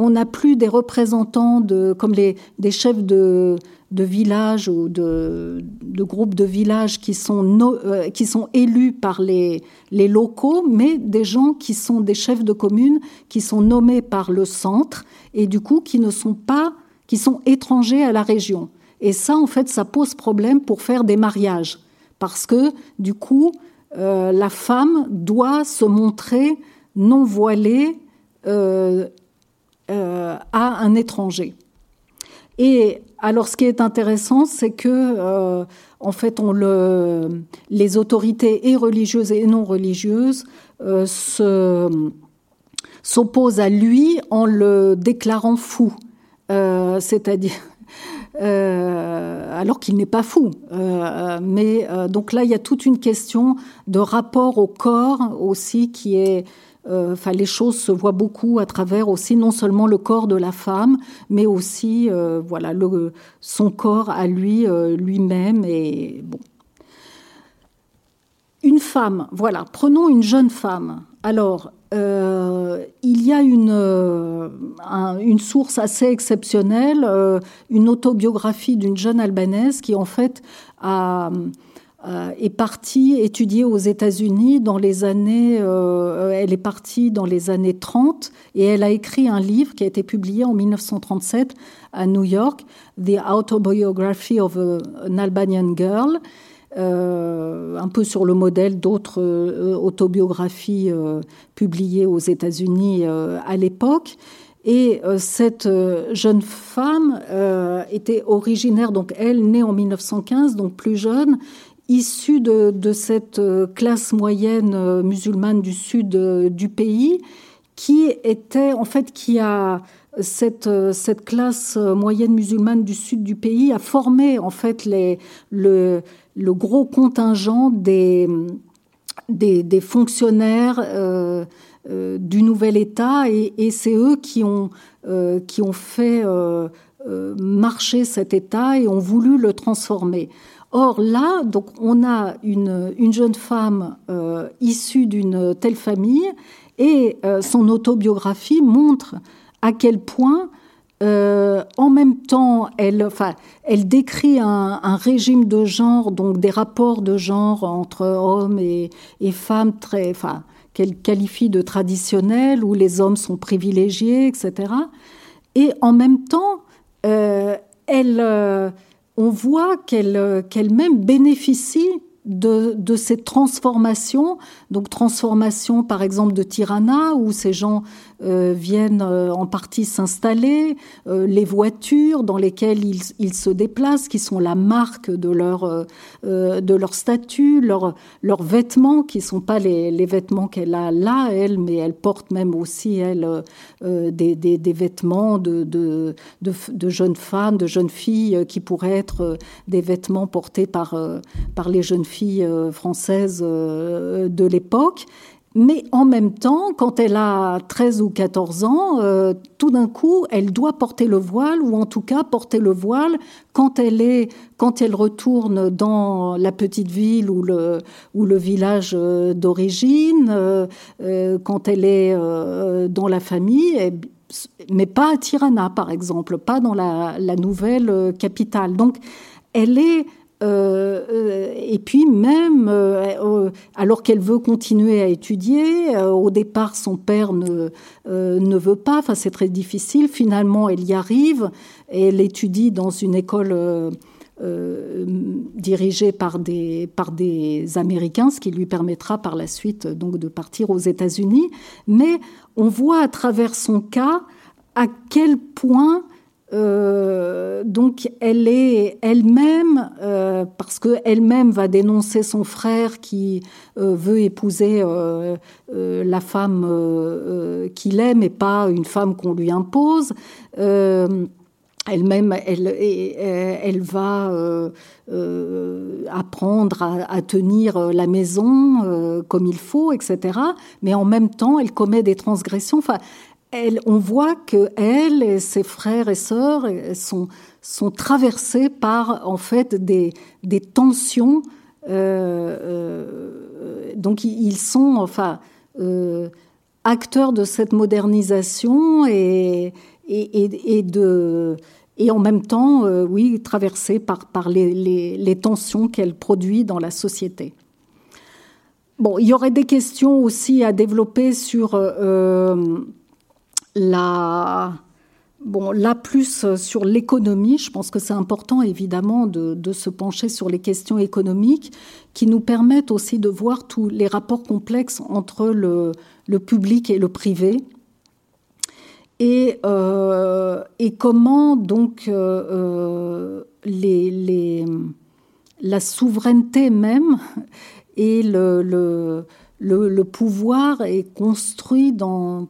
on n'a plus des représentants de, comme les, des chefs de, de villages ou de, groupes de villages qui sont, euh, qui sont élus par les, les locaux, mais des gens qui sont des chefs de communes, qui sont nommés par le centre et du coup qui ne sont pas, qui sont étrangers à la région. Et ça, en fait, ça pose problème pour faire des mariages, parce que du coup, euh, la femme doit se montrer non voilée euh, à un étranger. Et alors, ce qui est intéressant, c'est que, euh, en fait, les autorités et religieuses et non religieuses euh, s'opposent à lui en le déclarant fou, euh, c'est-à-dire. alors qu'il n'est pas fou. mais donc là, il y a toute une question de rapport au corps aussi qui est enfin, les choses se voient beaucoup à travers aussi non seulement le corps de la femme, mais aussi voilà le, son corps à lui lui-même et bon. Une femme, voilà, prenons une jeune femme. Alors, euh, il y a une, euh, source assez exceptionnelle, euh, une autobiographie d'une jeune albanaise qui en fait est partie étudier aux États-Unis dans les années. elle est partie dans les années 30 et elle a écrit un livre qui a été publié en 1937 à New York, The Autobiography of an Albanian Girl. Euh, un peu sur le modèle d'autres euh, autobiographies euh, publiées aux États-Unis à l'époque. Et cette jeune femme était originaire, donc elle, née en 1915, donc plus jeune, issue de, cette classe moyenne musulmane du sud du pays, qui était, en fait, qui a cette, cette classe moyenne musulmane du sud du pays a formé en fait le, le gros contingent des, des, fonctionnaires euh, euh, du nouvel État et, c'est eux qui ont, euh, qui ont fait marcher cet État et ont voulu le transformer. Or là, donc, on a une, une jeune femme issue d'une telle famille et son autobiographie montre à quel point euh, en même temps, elle, elle décrit un, régime de genre, donc des rapports de genre entre hommes et, femmes très, enfin, qu'elle qualifie de traditionnels, où les hommes sont privilégiés, etc. Et en même temps, euh, elle, euh, on voit qu'elle, qu'elle-même bénéficie de, de, ces transformations, donc transformation par exemple de Tirana, où ces gens euh, viennent euh, en partie s'installer, euh, les voitures dans lesquelles ils, ils, se déplacent, qui sont la marque de leur, de leur statut, leurs vêtements, qui ne sont pas les, les vêtements qu'elle a là, elle, mais elle porte même aussi, elle, des, des, des, vêtements de, de, de, de, jeunes femmes, de jeunes filles, qui pourraient être des vêtements portés par, par les jeunes filles françaises de l'époque. Mais en même temps, quand elle a 13 ou 14 ans, euh, tout d'un coup, elle doit porter le voile, ou en tout cas porter le voile quand elle, est, quand elle retourne dans la petite ville ou le, ou le village euh, d'origine, euh, quand elle est dans la famille, mais pas à Tirana, par exemple, pas dans la nouvelle capitale. Donc, elle est euh, euh, et puis même, euh, alors qu'elle veut continuer à étudier, au départ son père ne, ne veut pas, enfin c'est très difficile, finalement elle y arrive, et elle étudie dans une école dirigée par des, par des Américains, ce qui lui permettra par la suite donc de partir aux États-Unis. Mais on voit à travers son cas à quel point euh, donc elle est elle-même, euh, parce qu'elle-même va dénoncer son frère qui euh, veut épouser la femme qu'il aime et pas une femme qu'on lui impose. elle-même, elle, elle, va apprendre à, à, tenir la maison comme il faut, etc. Mais en même temps, elle commet des transgressions. Enfin, on voit que elle et ses frères et sœurs sont, traversés par en fait des, tensions. Euh, euh, donc ils sont enfin euh, acteurs de cette modernisation et, et, de et en même temps, oui, traversés par, les tensions qu'elle produit dans la société. Bon, il y aurait des questions aussi à développer sur la, bon, là plus sur l'économie, je pense que c'est important évidemment de, se pencher sur les questions économiques qui nous permettent aussi de voir tous les rapports complexes entre le, public et le privé. Et, euh, et comment donc euh, les, la souveraineté même et le le, pouvoir est construit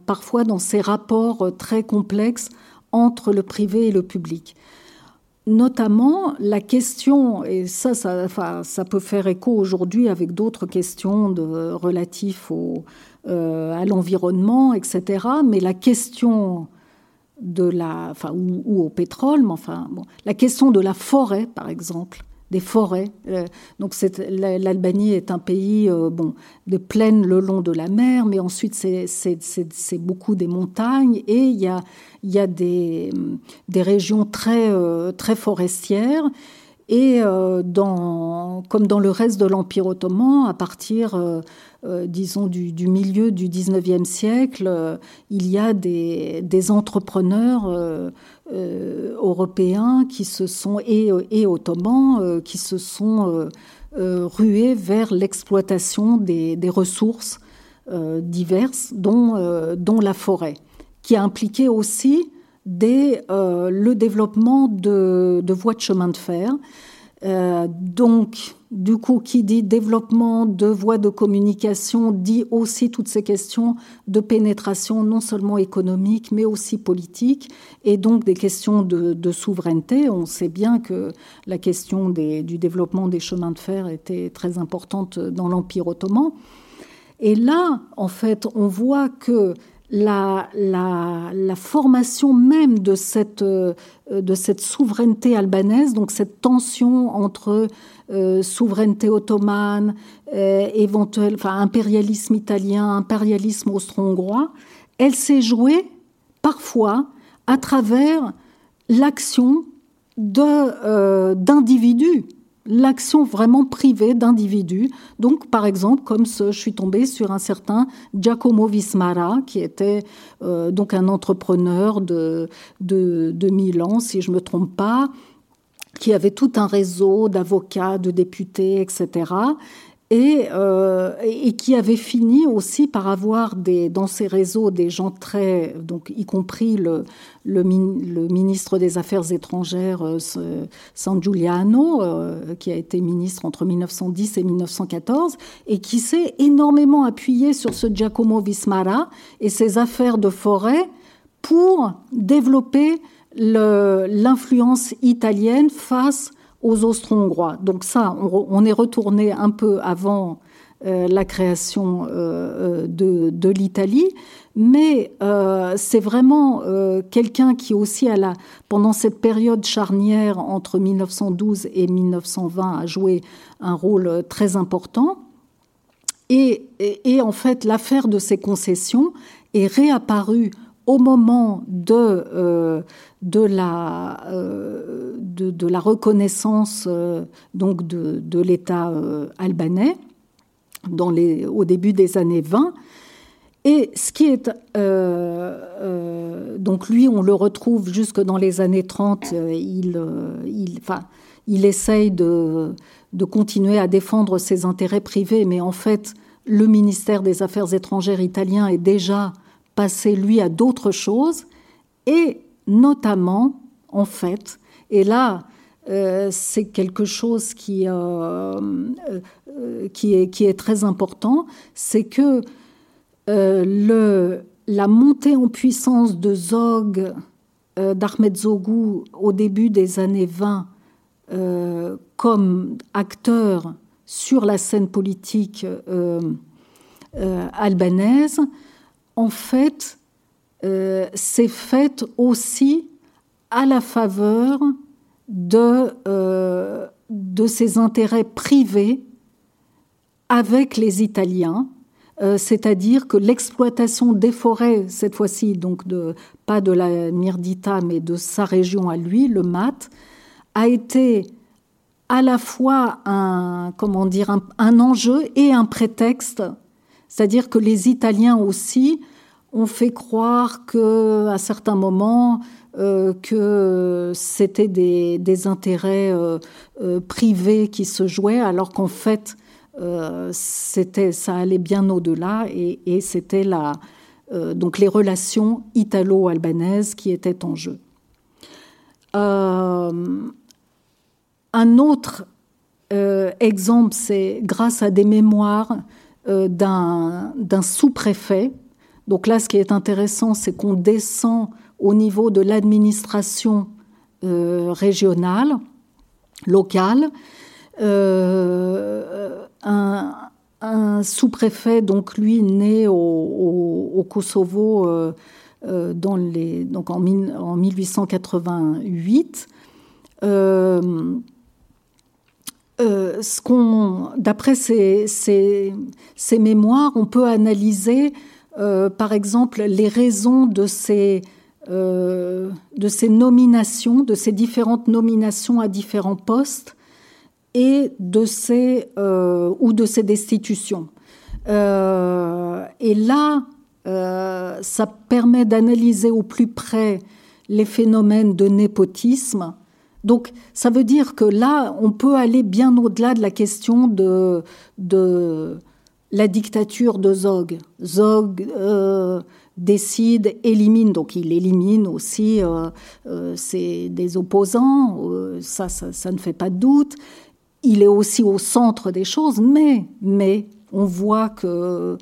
parfois dans ces rapports très complexes entre le privé et le public. notamment la question, et ça, ça, ça peut faire écho aujourd'hui avec d'autres questions relatives euh, à l'environnement, etc. Mais la question de la, enfin, ou, au pétrole, mais enfin, la question de la forêt, par exemple, des forêts. Euh, donc l'Albanie est un pays euh, bon, de plaines le long de la mer, mais ensuite c'est beaucoup des montagnes et il y a, a des, régions très, très forestières. Et comme dans le reste de l'Empire ottoman, à partir euh, disons, du, milieu du 19e siècle, euh, il y a des, entrepreneurs euh, européens qui se sont, et, ottomans, qui se sont rués vers l'exploitation des, ressources diverses, dont, la forêt, qui a impliqué aussi le développement de, de, voies de chemin de fer. donc, du coup, qui dit développement de voies de communication dit aussi toutes ces questions de pénétration, non seulement économique, mais aussi politique, et donc des questions de, souveraineté. On sait bien que la question du développement des chemins de fer était très importante dans l'Empire ottoman. Et là, en fait, on voit que la, formation même de cette, de cette souveraineté albanaise, donc cette tension entre euh, souveraineté ottomane, euh, impérialisme italien, impérialisme austro-hongrois, elle s'est jouée parfois à travers l'action euh, d'individus, l'action vraiment privée d'individus. Donc, par exemple, comme ce, je suis tombée sur un certain Giacomo Vismara, qui était donc un entrepreneur de, de, de Milan, si je ne me trompe pas, qui avait tout un réseau d'avocats, de députés, etc. Euh, et, qui avait fini aussi par avoir des, dans ces réseaux des gens très, donc y compris le, le, ministre des Affaires étrangères euh, San Giuliano, euh, qui a été ministre entre 1910 et 1914, et qui s'est énormément appuyé sur ce Giacomo Vismara et ses affaires de forêt pour développer l'influence italienne face aux Austro-Hongrois. Donc ça, on, est retourné un peu avant euh, la création euh, euh, de, l'Italie, mais c'est vraiment quelqu'un qui aussi, pendant cette période charnière entre 1912 et 1920, a joué un rôle très important. et en fait, l'affaire de ces concessions est réapparue au moment de, euh, de, la, euh, de, la reconnaissance euh, donc de, de l'État albanais dans les, au début des années 20. Et ce qui est. donc, lui, on le retrouve jusque dans les années 30. il, il, enfin, il essaye de, de continuer à défendre ses intérêts privés, mais en fait, le ministère des Affaires étrangères italien est déjà passer, lui, à d'autres choses, et notamment, en fait, et là, euh, c'est quelque chose qui, euh, euh, qui, est, qui, est, très important, c'est que le, la montée en puissance de Zog, d'Ahmed Zogou, au début des années 20, comme acteur sur la scène politique albanaise, en fait, euh, c'est fait aussi à la faveur de, euh, de ses intérêts privés avec les Italiens, euh, c'est-à-dire que l'exploitation des forêts, cette fois-ci, donc pas de la Mirdita, mais de sa région à lui, le Mat, a été à la fois un, comment dire, un enjeu et un prétexte c'est-à-dire que les Italiens aussi ont fait croire que, à certains moments, euh, que c'était des, intérêts euh, euh, privés qui se jouaient, alors qu'en fait, c'était, ça allait bien au-delà et, c'était la, donc les relations italo-albanaises qui étaient en jeu. un autre exemple, c'est grâce à des mémoires d'un sous-préfet. Donc là, ce qui est intéressant, c'est qu'on descend au niveau de l'administration régional, local. un, sous-préfet, donc lui, né au, Kosovo les, donc en 1888. Euh, d'après ces, mémoires, on peut analyser, euh, par exemple, les raisons de ces, euh, de ces nominations, de ces différentes nominations à différents postes et de ces ou de ces destitutions. et là, ça permet d'analyser au plus près les phénomènes de népotisme donc, ça veut dire que là, on peut aller bien au-delà de la question de, la dictature de Zog. Zog euh, décide, élimine, donc il élimine aussi euh, euh, des opposants, ça, ça, ne fait pas de doute. Il est aussi au centre des choses, mais, mais on voit euh,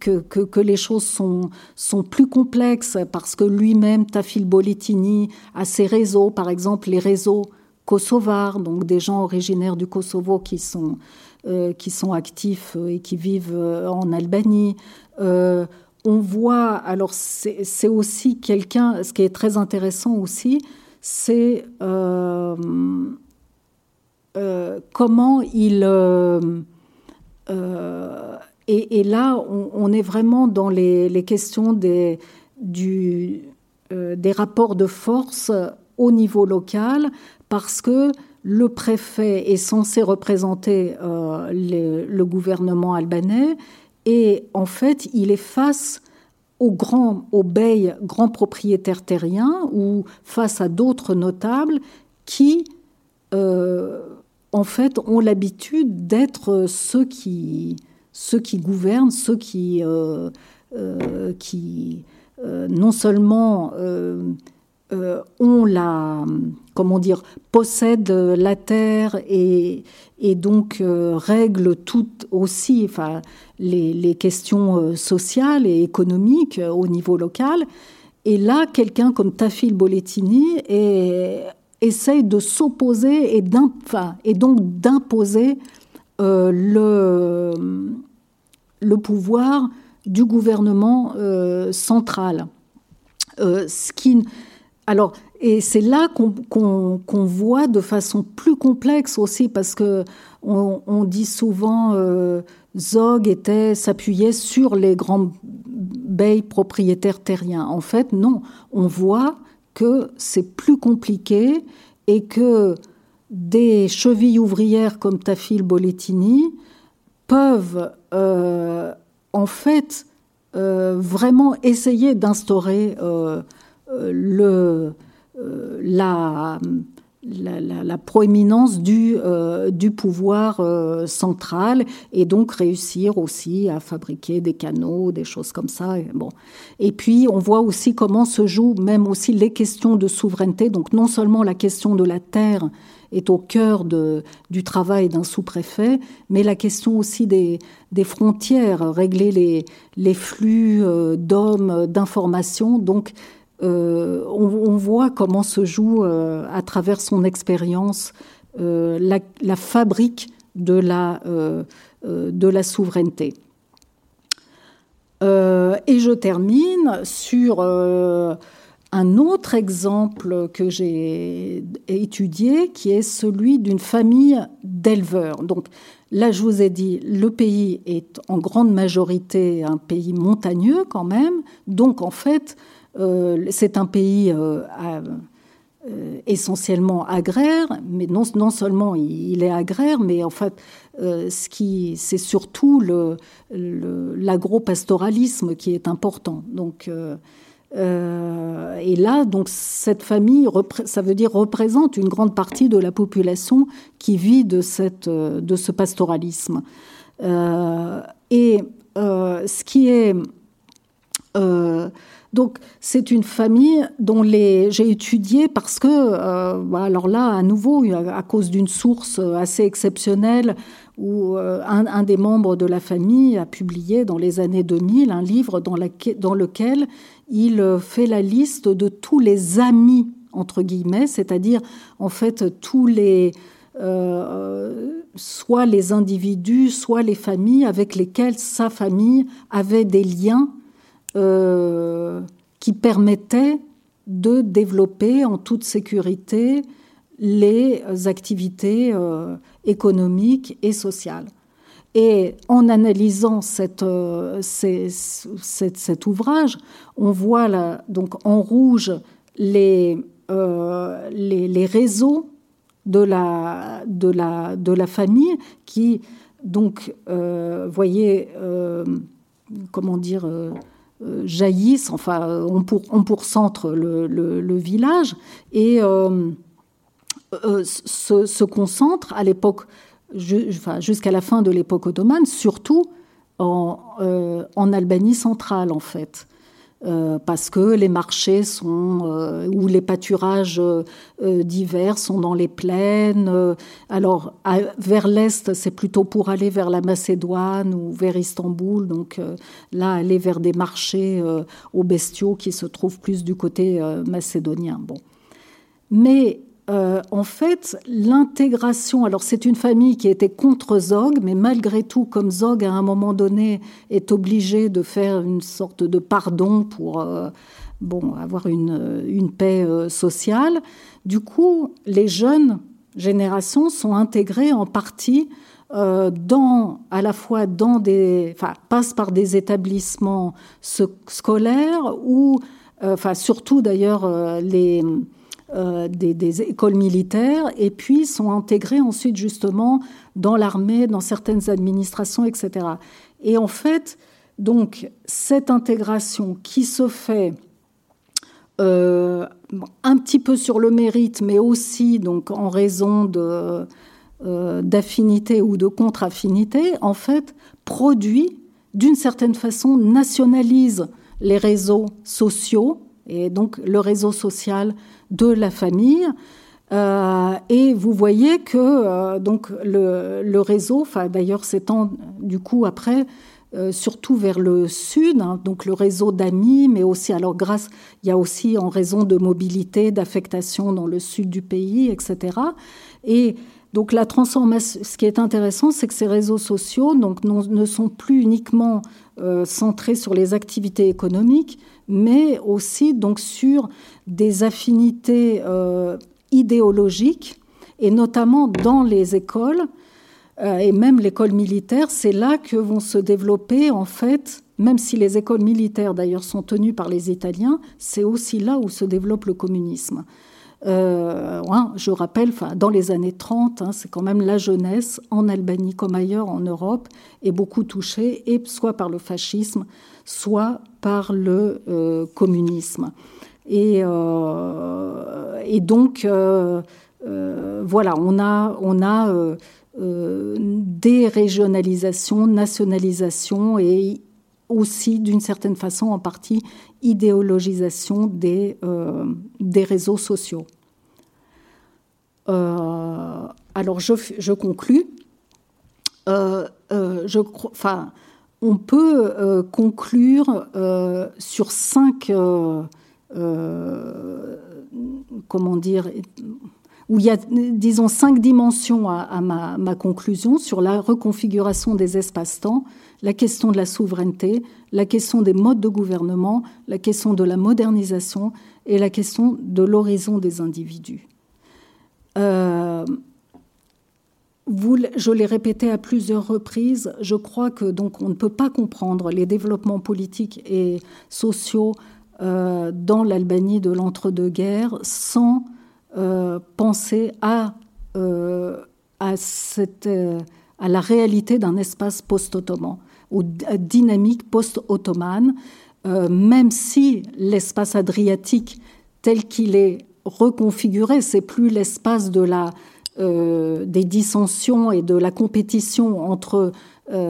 que, les choses sont, sont plus complexes parce que lui-même, Tafil Boletini, a ses réseaux, par exemple les réseaux kosovars, donc des gens originaires du Kosovo qui sont, euh, qui sont actifs et qui vivent euh, en Albanie. on voit, alors c'est aussi quelqu'un, ce qui est très intéressant aussi, c'est comment il euh, et, là, on, est vraiment dans les, questions des, euh, des rapports de force au niveau local, parce que le préfet est censé représenter euh, le, gouvernement albanais, et en fait, il est face aux grands, aux beys, grands propriétaires terriens, ou face à d'autres notables qui en fait, ont l'habitude d'être ceux qui, ceux qui gouvernent, ceux qui, euh, euh, qui euh, non seulement ont la, comment dire, possèdent la terre et, et donc règlent toutes aussi, enfin, les, les, questions sociales et économiques au niveau local. Et là, quelqu'un comme Tafil Boletini est essaye de s'opposer et, et, donc d'imposer euh, le, le, pouvoir du gouvernement euh, central. Euh, ce qui, alors, et c'est là qu'on voit de façon plus complexe aussi, parce que on, dit souvent Zog était s'appuyait sur les grands beys propriétaires terriens. En fait, non. On voit que c'est plus compliqué et que des chevilles ouvrières comme Tafil Boletini peuvent euh, en fait euh, vraiment essayer d'instaurer euh, le, la, la, proéminence du, euh, du pouvoir euh, central et donc réussir aussi à fabriquer des canaux, des choses comme ça. Et, bon. et puis on voit aussi comment se jouent même aussi les questions de souveraineté. Donc non seulement la question de la terre est au cœur de, du travail d'un sous-préfet, mais la question aussi des, des frontières, régler les, les flux euh, d'hommes, d'informations. Donc euh, on, voit comment se joue euh, à travers son expérience euh, la, fabrique de la, de la souveraineté. et je termine sur un autre exemple que j'ai étudié, qui est celui d'une famille d'éleveurs. Donc là, je vous ai dit, le pays est en grande majorité un pays montagneux quand même. Donc en fait, c'est un pays euh, euh, essentiellement agraire, mais non, non seulement il, est agraire, mais en fait, ce c'est surtout le, l'agro-pastoralisme qui est important. Donc, et là, donc cette famille, ça veut dire représente une grande partie de la population qui vit de, cette, de ce pastoralisme. et ce qui est donc c'est une famille dont j'ai étudié parce que euh, alors là à nouveau à cause d'une source assez exceptionnelle où euh, un, des membres de la famille a publié dans les années 2000 un livre dans, dans lequel il fait la liste de tous les amis entre guillemets, c'est-à-dire en fait tous les soit les individus, soit les familles avec lesquelles sa famille avait des liens qui permettaient de développer en toute sécurité les activités euh, économiques et sociales. Et en analysant euh, cet ouvrage, on voit donc en rouge les, euh, réseaux de la, de, la, de la famille qui, donc, voyez, comment dire, jaillissent, enfin, on, pour, on pourcentre le, le, village. Et euh, se, concentre à l'époque, jusqu'à la fin de l'époque ottomane, surtout en, euh, Albanie centrale en fait. Euh, parce que les marchés sont ou les pâturages divers sont dans les plaines. alors vers l'est, c'est plutôt pour aller vers la Macédoine ou vers Istanbul. Donc là, aller vers des marchés aux bestiaux qui se trouvent plus du côté macédonien. Bon, mais euh, en fait, l'intégration, alors c'est une famille qui était contre Zog, mais malgré tout, comme Zog à un moment donné est obligé de faire une sorte de pardon pour euh, bon, avoir une, paix euh, sociale, du coup, les jeunes générations sont intégrées en partie dans, à la fois dans des, enfin, passent par des établissements scolaires ou, enfin, surtout d'ailleurs les euh, des, écoles militaires et puis sont intégrés ensuite justement dans l'armée, dans certaines administrations, etc. Et en fait, donc cette intégration qui se fait euh, un petit peu sur le mérite, mais aussi donc en raison de euh, d'affinité ou de contre-affinité, en fait, produit d'une certaine façon, nationalise les réseaux sociaux et donc le réseau social de la famille. Euh, et vous voyez que euh, donc le, réseau, enfin d'ailleurs s'étend du coup après euh, surtout vers le sud, hein, donc le réseau d'amis, mais aussi alors grâce, il y a aussi en raison de mobilité, d'affectation dans le sud du pays, etc. Et donc la transformation, ce qui est intéressant, c'est que ces réseaux sociaux donc, ne sont plus uniquement centrés sur les activités économiques, mais aussi donc sur des affinités euh, idéologiques, et notamment dans les écoles, euh, et même l'école militaire, c'est là que vont se développer, en fait, même si les écoles militaires d'ailleurs sont tenues par les Italiens, c'est aussi là où se développe le communisme. Euh, je rappelle, dans les années 30, hein, c'est quand même la jeunesse en Albanie comme ailleurs en Europe est beaucoup touchée, soit par le fascisme, soit par le euh, communisme. Et, euh, donc, voilà, on a, on a des régionalisations, nationalisations et aussi, d'une certaine façon, en partie, idéologisation des, euh, des réseaux sociaux. Euh, alors, je, je. Euh, enfin, on peut conclure sur cinq, comment dire, où il y a, disons, cinq dimensions à, à ma, ma, conclusion sur la reconfiguration des espaces-temps la question de la souveraineté, la question des modes de gouvernement, la question de la modernisation et la question de l'horizon des individus. Euh, je l'ai répété à plusieurs reprises, je crois que donc on ne peut pas comprendre les développements politiques et sociaux euh, dans l'Albanie de l'entre-deux-guerres sans euh, penser à, à, cette, à la réalité d'un espace post-ottoman aux dynamiques post-ottomane, euh, même si l'espace adriatique tel qu'il est reconfiguré, c'est plus l'espace de la, euh, des dissensions et de la compétition entre, euh,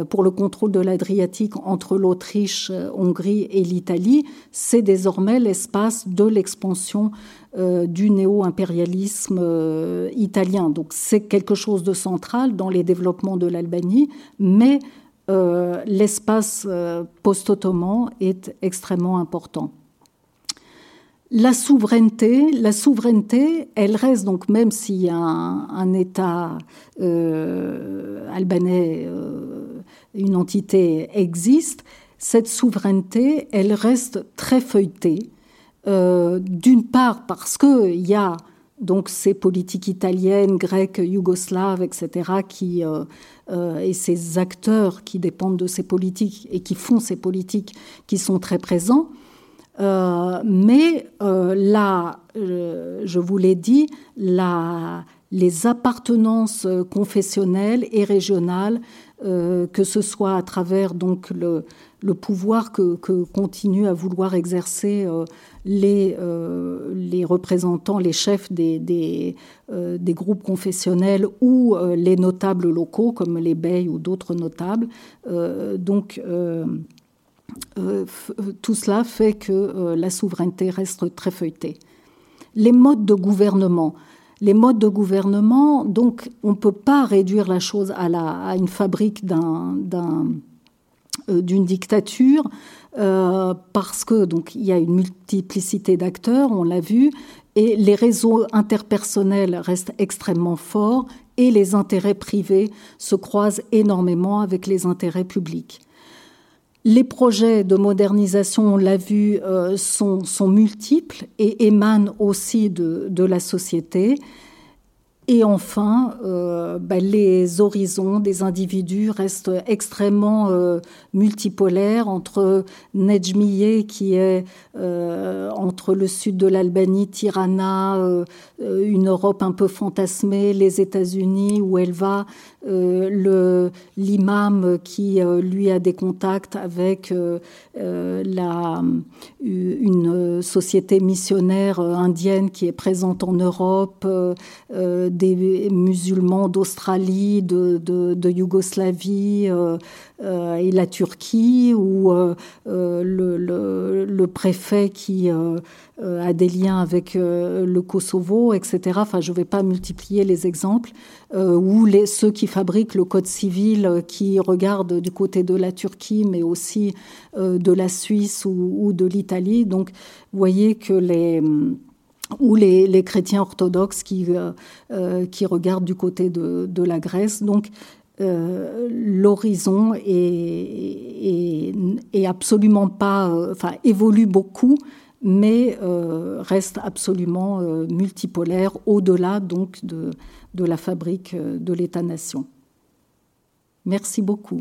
pour le contrôle de l'Adriatique entre l'Autriche, Hongrie et l'Italie, c'est désormais l'espace de l'expansion du néo-impérialisme italien. Donc c'est quelque chose de central dans les développements de l'Albanie, mais euh, l'espace euh, post-ottoman est extrêmement important. La souveraineté, la souveraineté, elle reste donc même si un, État euh, albanais, euh, une entité existe, cette souveraineté, elle reste très feuilletée. Euh, d'une part parce qu'il y a donc ces politiques italiennes, grecques, yougoslaves, etc., qui, et ces acteurs qui dépendent de ces politiques et qui font ces politiques qui sont très présents. Euh, mais euh, là, euh, je vous l'ai dit, la, les appartenances confessionnelles et régionales, que ce soit à travers donc le, pouvoir que, que continuent à vouloir exercer les, représentants, les chefs des groupes confessionnels ou les notables locaux comme les beys ou d'autres notables. donc euh, euh, tout cela fait que euh, la souveraineté reste très feuilletée. Les modes de gouvernement. Les modes de gouvernement, donc, on ne peut pas réduire la chose à, la, à une fabrique d'une dictature parce que donc il y a une multiplicité d'acteurs, on l'a vu, et les réseaux interpersonnels restent extrêmement forts et les intérêts privés se croisent énormément avec les intérêts publics. Les projets de modernisation, on l'a vu, euh, sont, multiples et émanent aussi de la société. Et enfin, euh, bah, les horizons des individus restent extrêmement euh, multipolaires entre Nejmiye, qui est entre le sud de l'Albanie, Tirana, une Europe un peu fantasmée, les États-Unis où elle va, l'imam qui lui a des contacts avec la, une société missionnaire indienne qui est présente en Europe des musulmans d'Australie, de, de, Yougoslavie euh, euh, et la Turquie, ou euh, le, le, préfet qui a des liens avec le Kosovo, etc. Enfin, je ne vais pas multiplier les exemples, ou ceux qui fabriquent le code civil, qui regardent du côté de la Turquie, mais aussi de la Suisse ou, de l'Italie. Donc, vous voyez que les ou les, chrétiens orthodoxes qui, euh, euh, qui regardent du côté de, la Grèce. Donc, euh, l'horizon est, absolument pas, enfin, évolue beaucoup, mais reste absolument multipolaire au-delà donc de la fabrique de l'État-nation. Merci beaucoup.